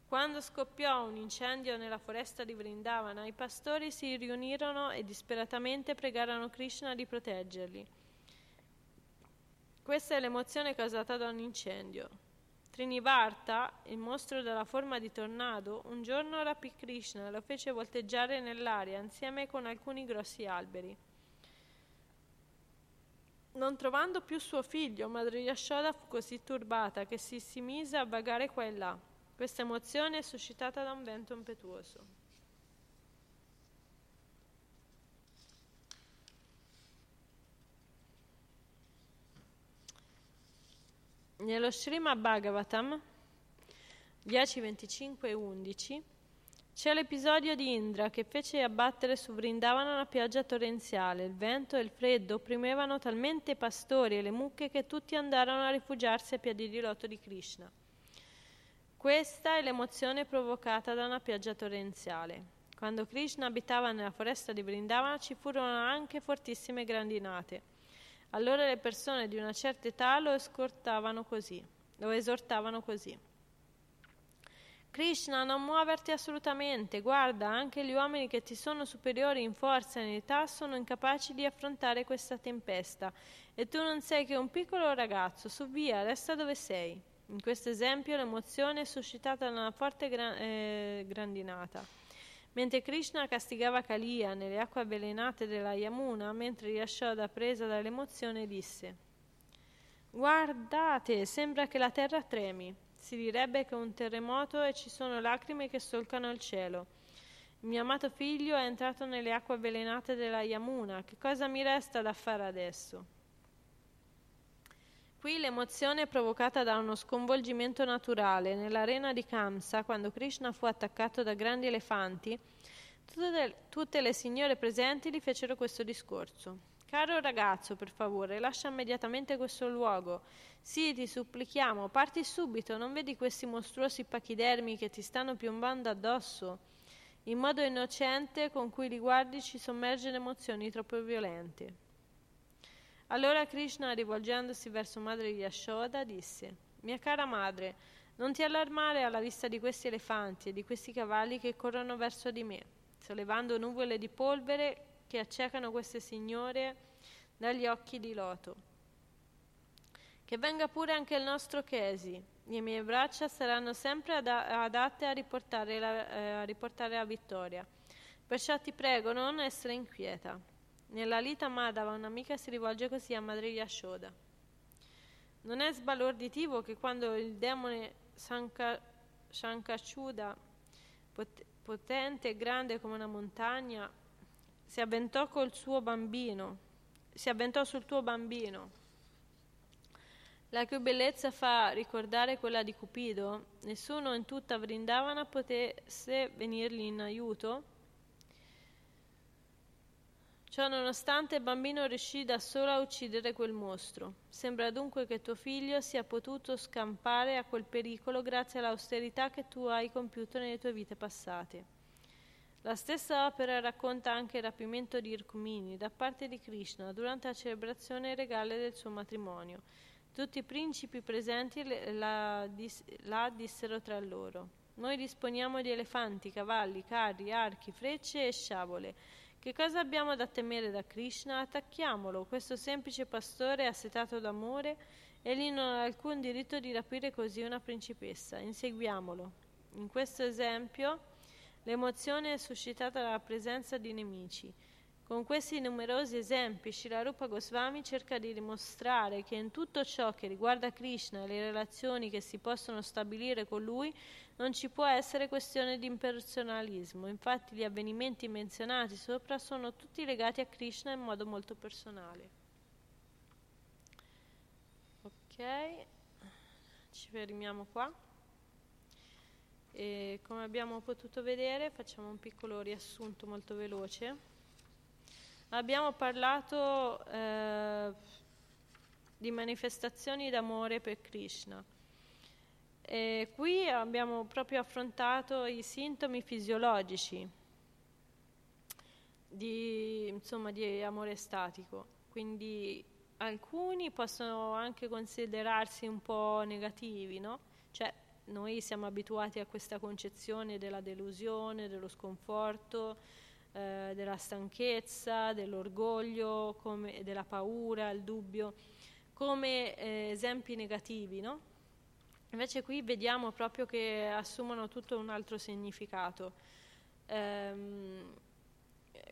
Quando scoppiò un incendio nella foresta di Vrindavana, i pastori si riunirono e disperatamente pregarono Krishna di proteggerli. Questa è l'emozione causata da un incendio. Trinivarta, il mostro dalla forma di tornado, un giorno rapì Krishna e lo fece volteggiare nell'aria insieme con alcuni grossi alberi. Non trovando più suo figlio, Madre Yashoda fu così turbata che si, si mise a vagare qua e là. Questa emozione è suscitata da un vento impetuoso. Nello Srimad Bhagavatam 10, 25 e 11 c'è l'episodio di Indra che fece abbattere su Vrindavana una pioggia torrenziale. Il vento e il freddo opprimevano talmente i pastori e le mucche che tutti andarono a rifugiarsi a piedi di loto di Krishna. Questa è l'emozione provocata da una pioggia torrenziale. Quando Krishna abitava nella foresta di Vrindavana ci furono anche fortissime grandinate. Allora le persone di una certa età lo escortavano così, lo esortavano così. Krishna, non muoverti assolutamente, guarda, anche gli uomini che ti sono superiori in forza e in età sono incapaci di affrontare questa tempesta e tu non sei che un piccolo ragazzo, su via, resta dove sei. In questo esempio l'emozione è suscitata da una forte gra- eh, grandinata. Mentre Krishna castigava Kalia nelle acque avvelenate della Yamuna, mentre Yashoda, presa dall'emozione, disse: Guardate, sembra che la terra tremi. Si direbbe che è un terremoto e ci sono lacrime che solcano il cielo. Il mio amato figlio è entrato nelle acque avvelenate della Yamuna. Che cosa mi resta da fare adesso? Qui l'emozione provocata da uno sconvolgimento naturale. Nell'arena di Kamsa, quando Krishna fu attaccato da grandi elefanti, tutte, le signore presenti gli fecero questo discorso. Caro ragazzo, per favore, lascia immediatamente questo luogo. Sì, ti supplichiamo, parti subito, non vedi questi mostruosi pachidermi che ti stanno piombando addosso? In modo innocente con cui li guardi ci sommerge le emozioni troppo violente. Allora Krishna, rivolgendosi verso madre Yashoda, disse: Mia cara madre, non ti allarmare alla vista di questi elefanti e di questi cavalli che corrono verso di me, sollevando nuvole di polvere che accecano queste signore dagli occhi di loto. Che venga pure anche il nostro Kesi, le mie braccia saranno sempre ad- adatte a riportare, la, eh, a riportare la vittoria. Perciò ti prego non essere inquieta. Nella Lita Madhava un'amica si rivolge così a Madre Yashoda. Non è sbalorditivo che quando il demone Sanka, Shankashuda, pot- potente e grande come una montagna, si avventò col suo bambino, si avventò sul tuo bambino, la cui bellezza fa ricordare quella di Cupido, nessuno in tutta Vrindavana potesse venirgli in aiuto Ciò nonostante il bambino riuscì da solo a uccidere quel mostro. Sembra dunque che tuo figlio sia potuto scampare a quel pericolo grazie all'austerità che tu hai compiuto nelle tue vite passate. La stessa opera racconta anche il rapimento di Irkumini da parte di Krishna durante la celebrazione regale del suo matrimonio. Tutti i principi presenti la, la dissero tra loro. Noi disponiamo di elefanti, cavalli, carri, archi, frecce e sciabole che cosa abbiamo da temere da Krishna? Attacchiamolo, questo semplice pastore assetato d'amore, egli non ha alcun diritto di rapire così una principessa. Inseguiamolo. In questo esempio, l'emozione è suscitata dalla presenza di nemici. Con questi numerosi esempi, Shilarupa Goswami cerca di dimostrare che in tutto ciò che riguarda Krishna e le relazioni che si possono stabilire con lui, non ci può essere questione di impersonalismo. Infatti gli avvenimenti menzionati sopra sono tutti legati a Krishna in modo molto personale. Ok, ci fermiamo qua. E come abbiamo potuto vedere, facciamo un piccolo riassunto molto veloce. Abbiamo parlato eh, di manifestazioni d'amore per Krishna. E qui abbiamo proprio affrontato i sintomi fisiologici di, insomma, di amore statico. Quindi alcuni possono anche considerarsi un po' negativi, no? Cioè, noi siamo abituati a questa concezione della delusione, dello sconforto, eh, della stanchezza, dell'orgoglio, come, della paura, il dubbio, come eh, esempi negativi, no? Invece qui vediamo proprio che assumono tutto un altro significato. Ehm,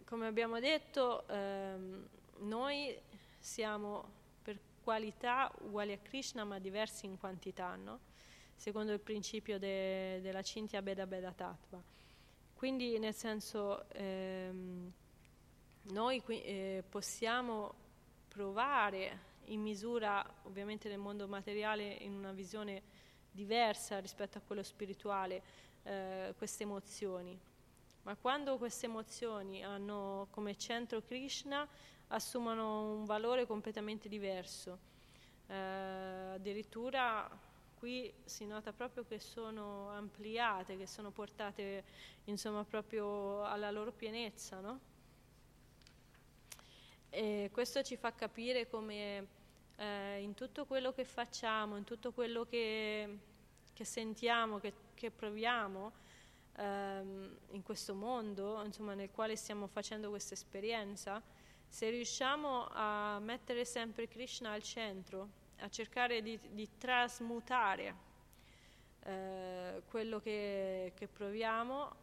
come abbiamo detto, ehm, noi siamo per qualità uguali a Krishna ma diversi in quantità, no? secondo il principio de, della Cintia Beda Beda Tattva. Quindi nel senso ehm, noi qui, eh, possiamo provare in misura ovviamente nel mondo materiale in una visione diversa rispetto a quello spirituale eh, queste emozioni. Ma quando queste emozioni hanno come centro Krishna assumono un valore completamente diverso. Eh, addirittura qui si nota proprio che sono ampliate, che sono portate insomma proprio alla loro pienezza, no? Questo ci fa capire come eh, in tutto quello che facciamo, in tutto quello che, che sentiamo, che, che proviamo ehm, in questo mondo, insomma, nel quale stiamo facendo questa esperienza, se riusciamo a mettere sempre Krishna al centro, a cercare di, di trasmutare eh, quello che, che proviamo,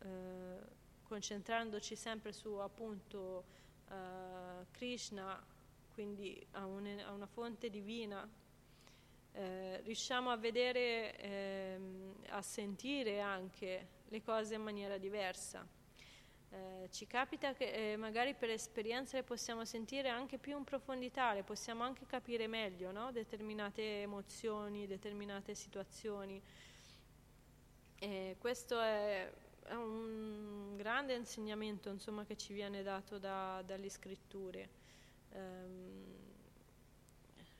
eh, concentrandoci sempre su appunto eh, Krishna, quindi a, un, a, una fonte divina, eh, riusciamo a vedere, ehm, a sentire anche le cose in maniera diversa. Eh, ci capita che eh, magari per esperienza le possiamo sentire anche più in profondità, le possiamo anche capire meglio no? determinate emozioni, determinate situazioni. E questo è, è, un grande insegnamento insomma, che ci viene dato da, dalle scritture. Um,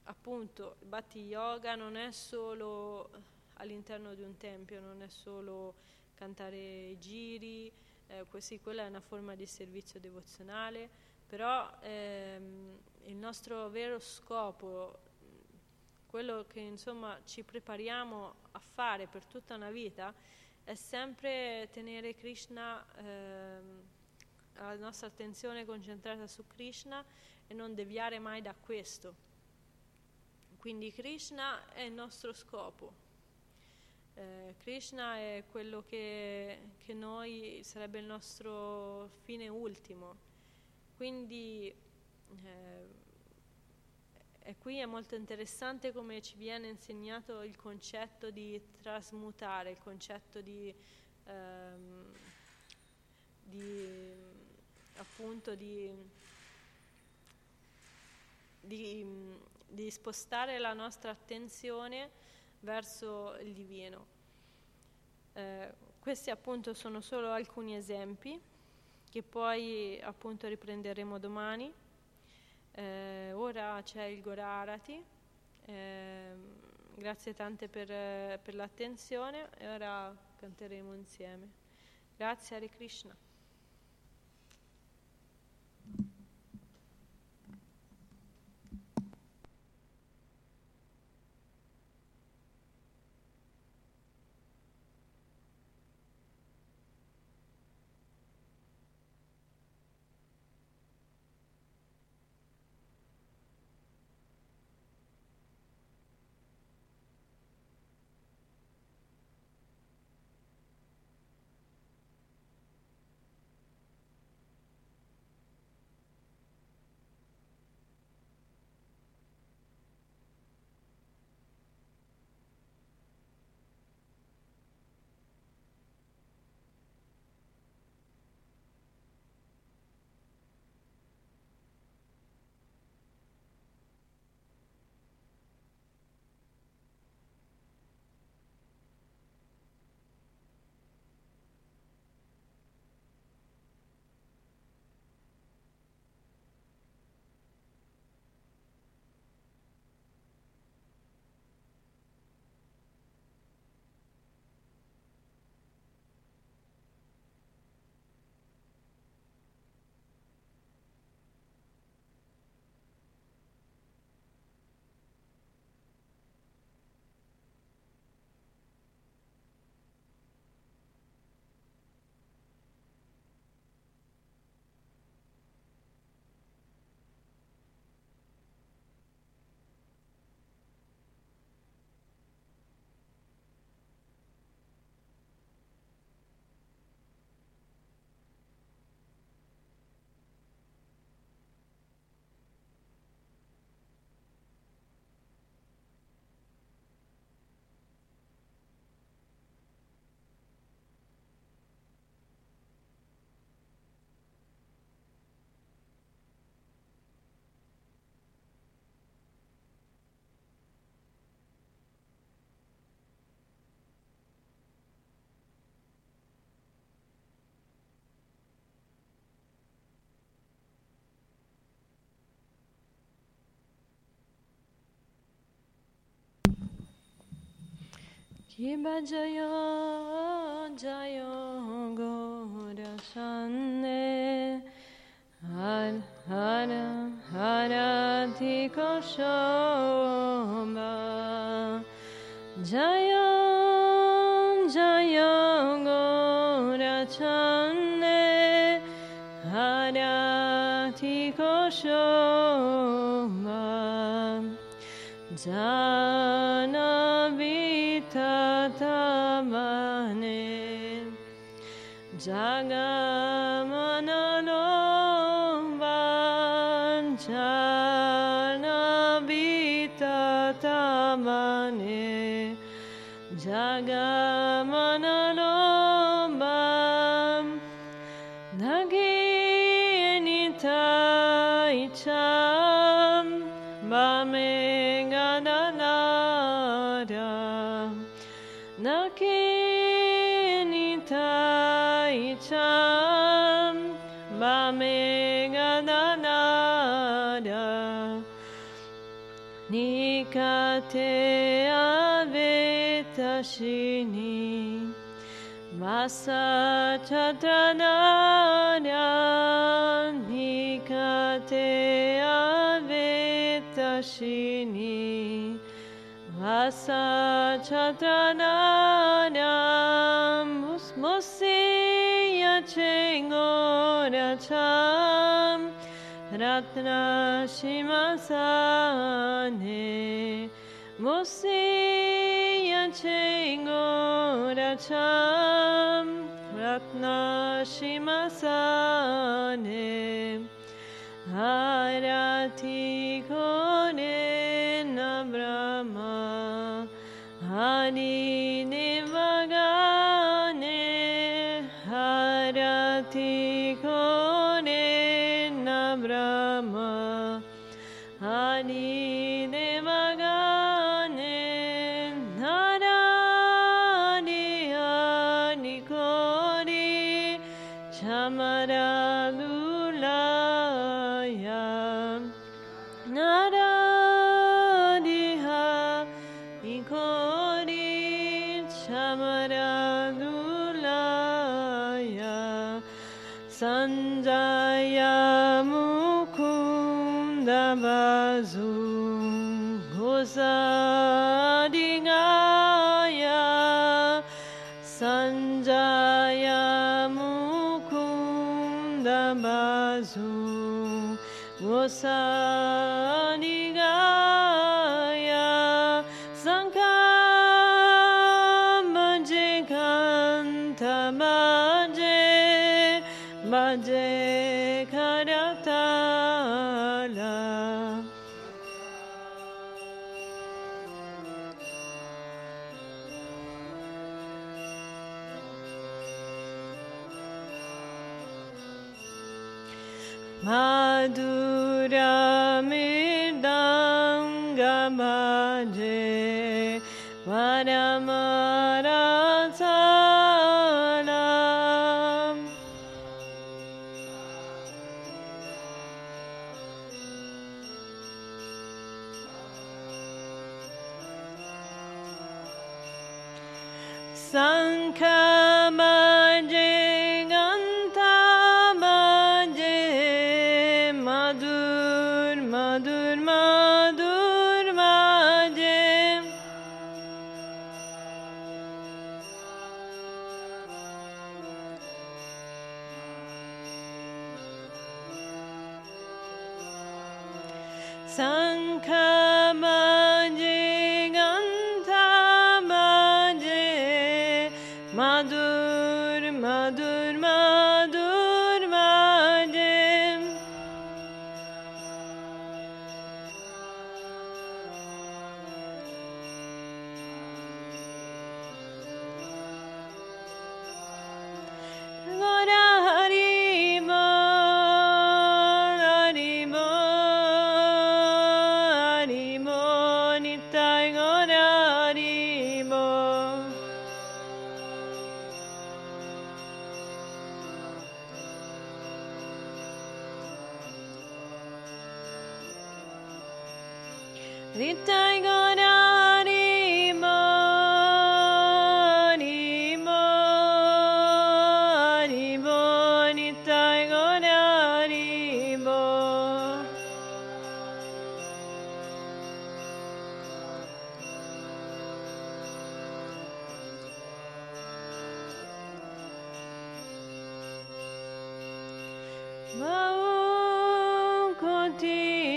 appunto, il Bhatti Yoga non è solo all'interno di un tempio, non è solo cantare i giri, eh, sì, quella è una forma di servizio devozionale, però ehm, il nostro vero scopo, quello che insomma ci prepariamo a fare per tutta una vita, è sempre tenere Krishna, ehm, la nostra attenzione concentrata su Krishna e non deviare mai da questo. Quindi Krishna è il nostro scopo, eh, Krishna è quello che, che, noi sarebbe il nostro fine ultimo. Quindi eh, e qui è molto interessante come ci viene insegnato il concetto di trasmutare, il concetto di, ehm, di appunto di, di, di spostare la nostra attenzione verso il divino. Eh, questi appunto sono solo alcuni esempi che poi appunto riprenderemo domani. Eh, ora c'è il Gorarati. Eh, grazie tante per, per l'attenzione e ora canteremo insieme. Grazie Hare Krishna. Shiva Jaya Jaya Gora Shanne Har Hara Harati Koshomba. Jaya Jaya Gora Shanne Harati Koshomba. Jaya Nikate Avetashini. Vasa Chatrananya Nikate Avetashini. Vasa Chatrananya Musiya Chengora Cham. Ratna Shimasane Musiya Chengora Cham Ratna Shimasane Chamaralulaya. sun.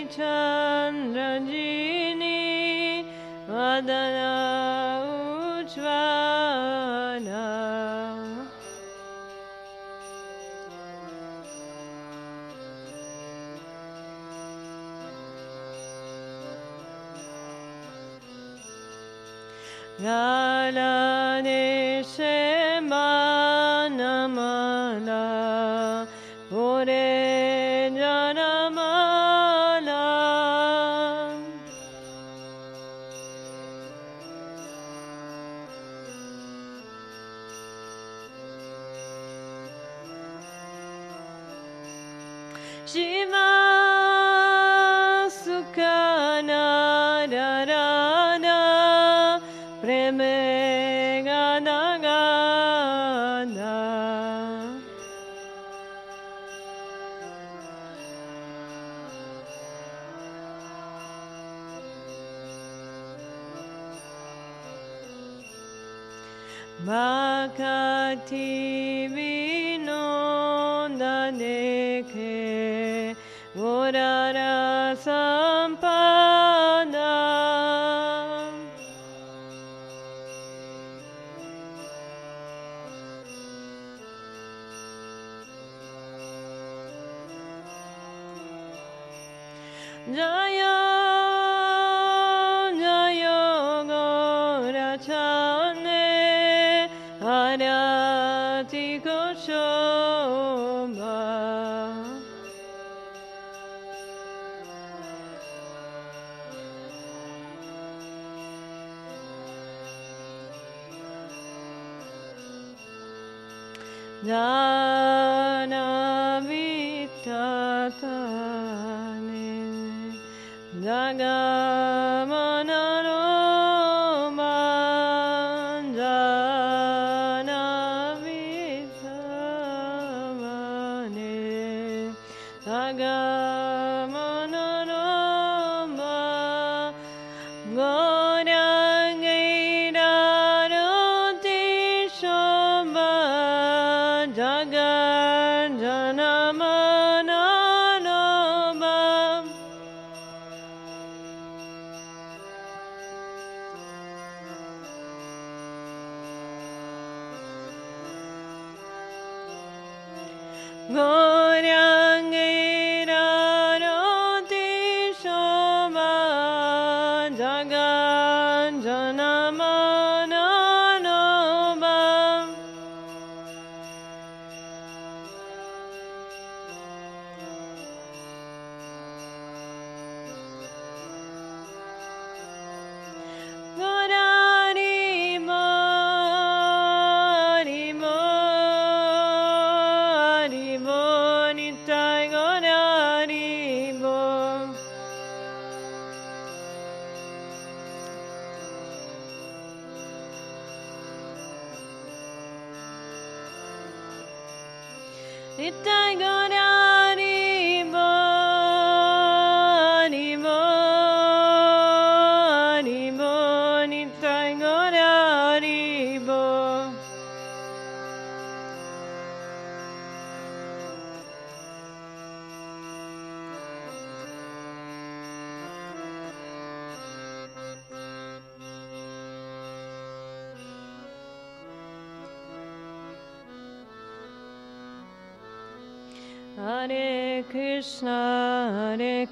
Chandrajini Vadana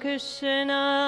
Krishna.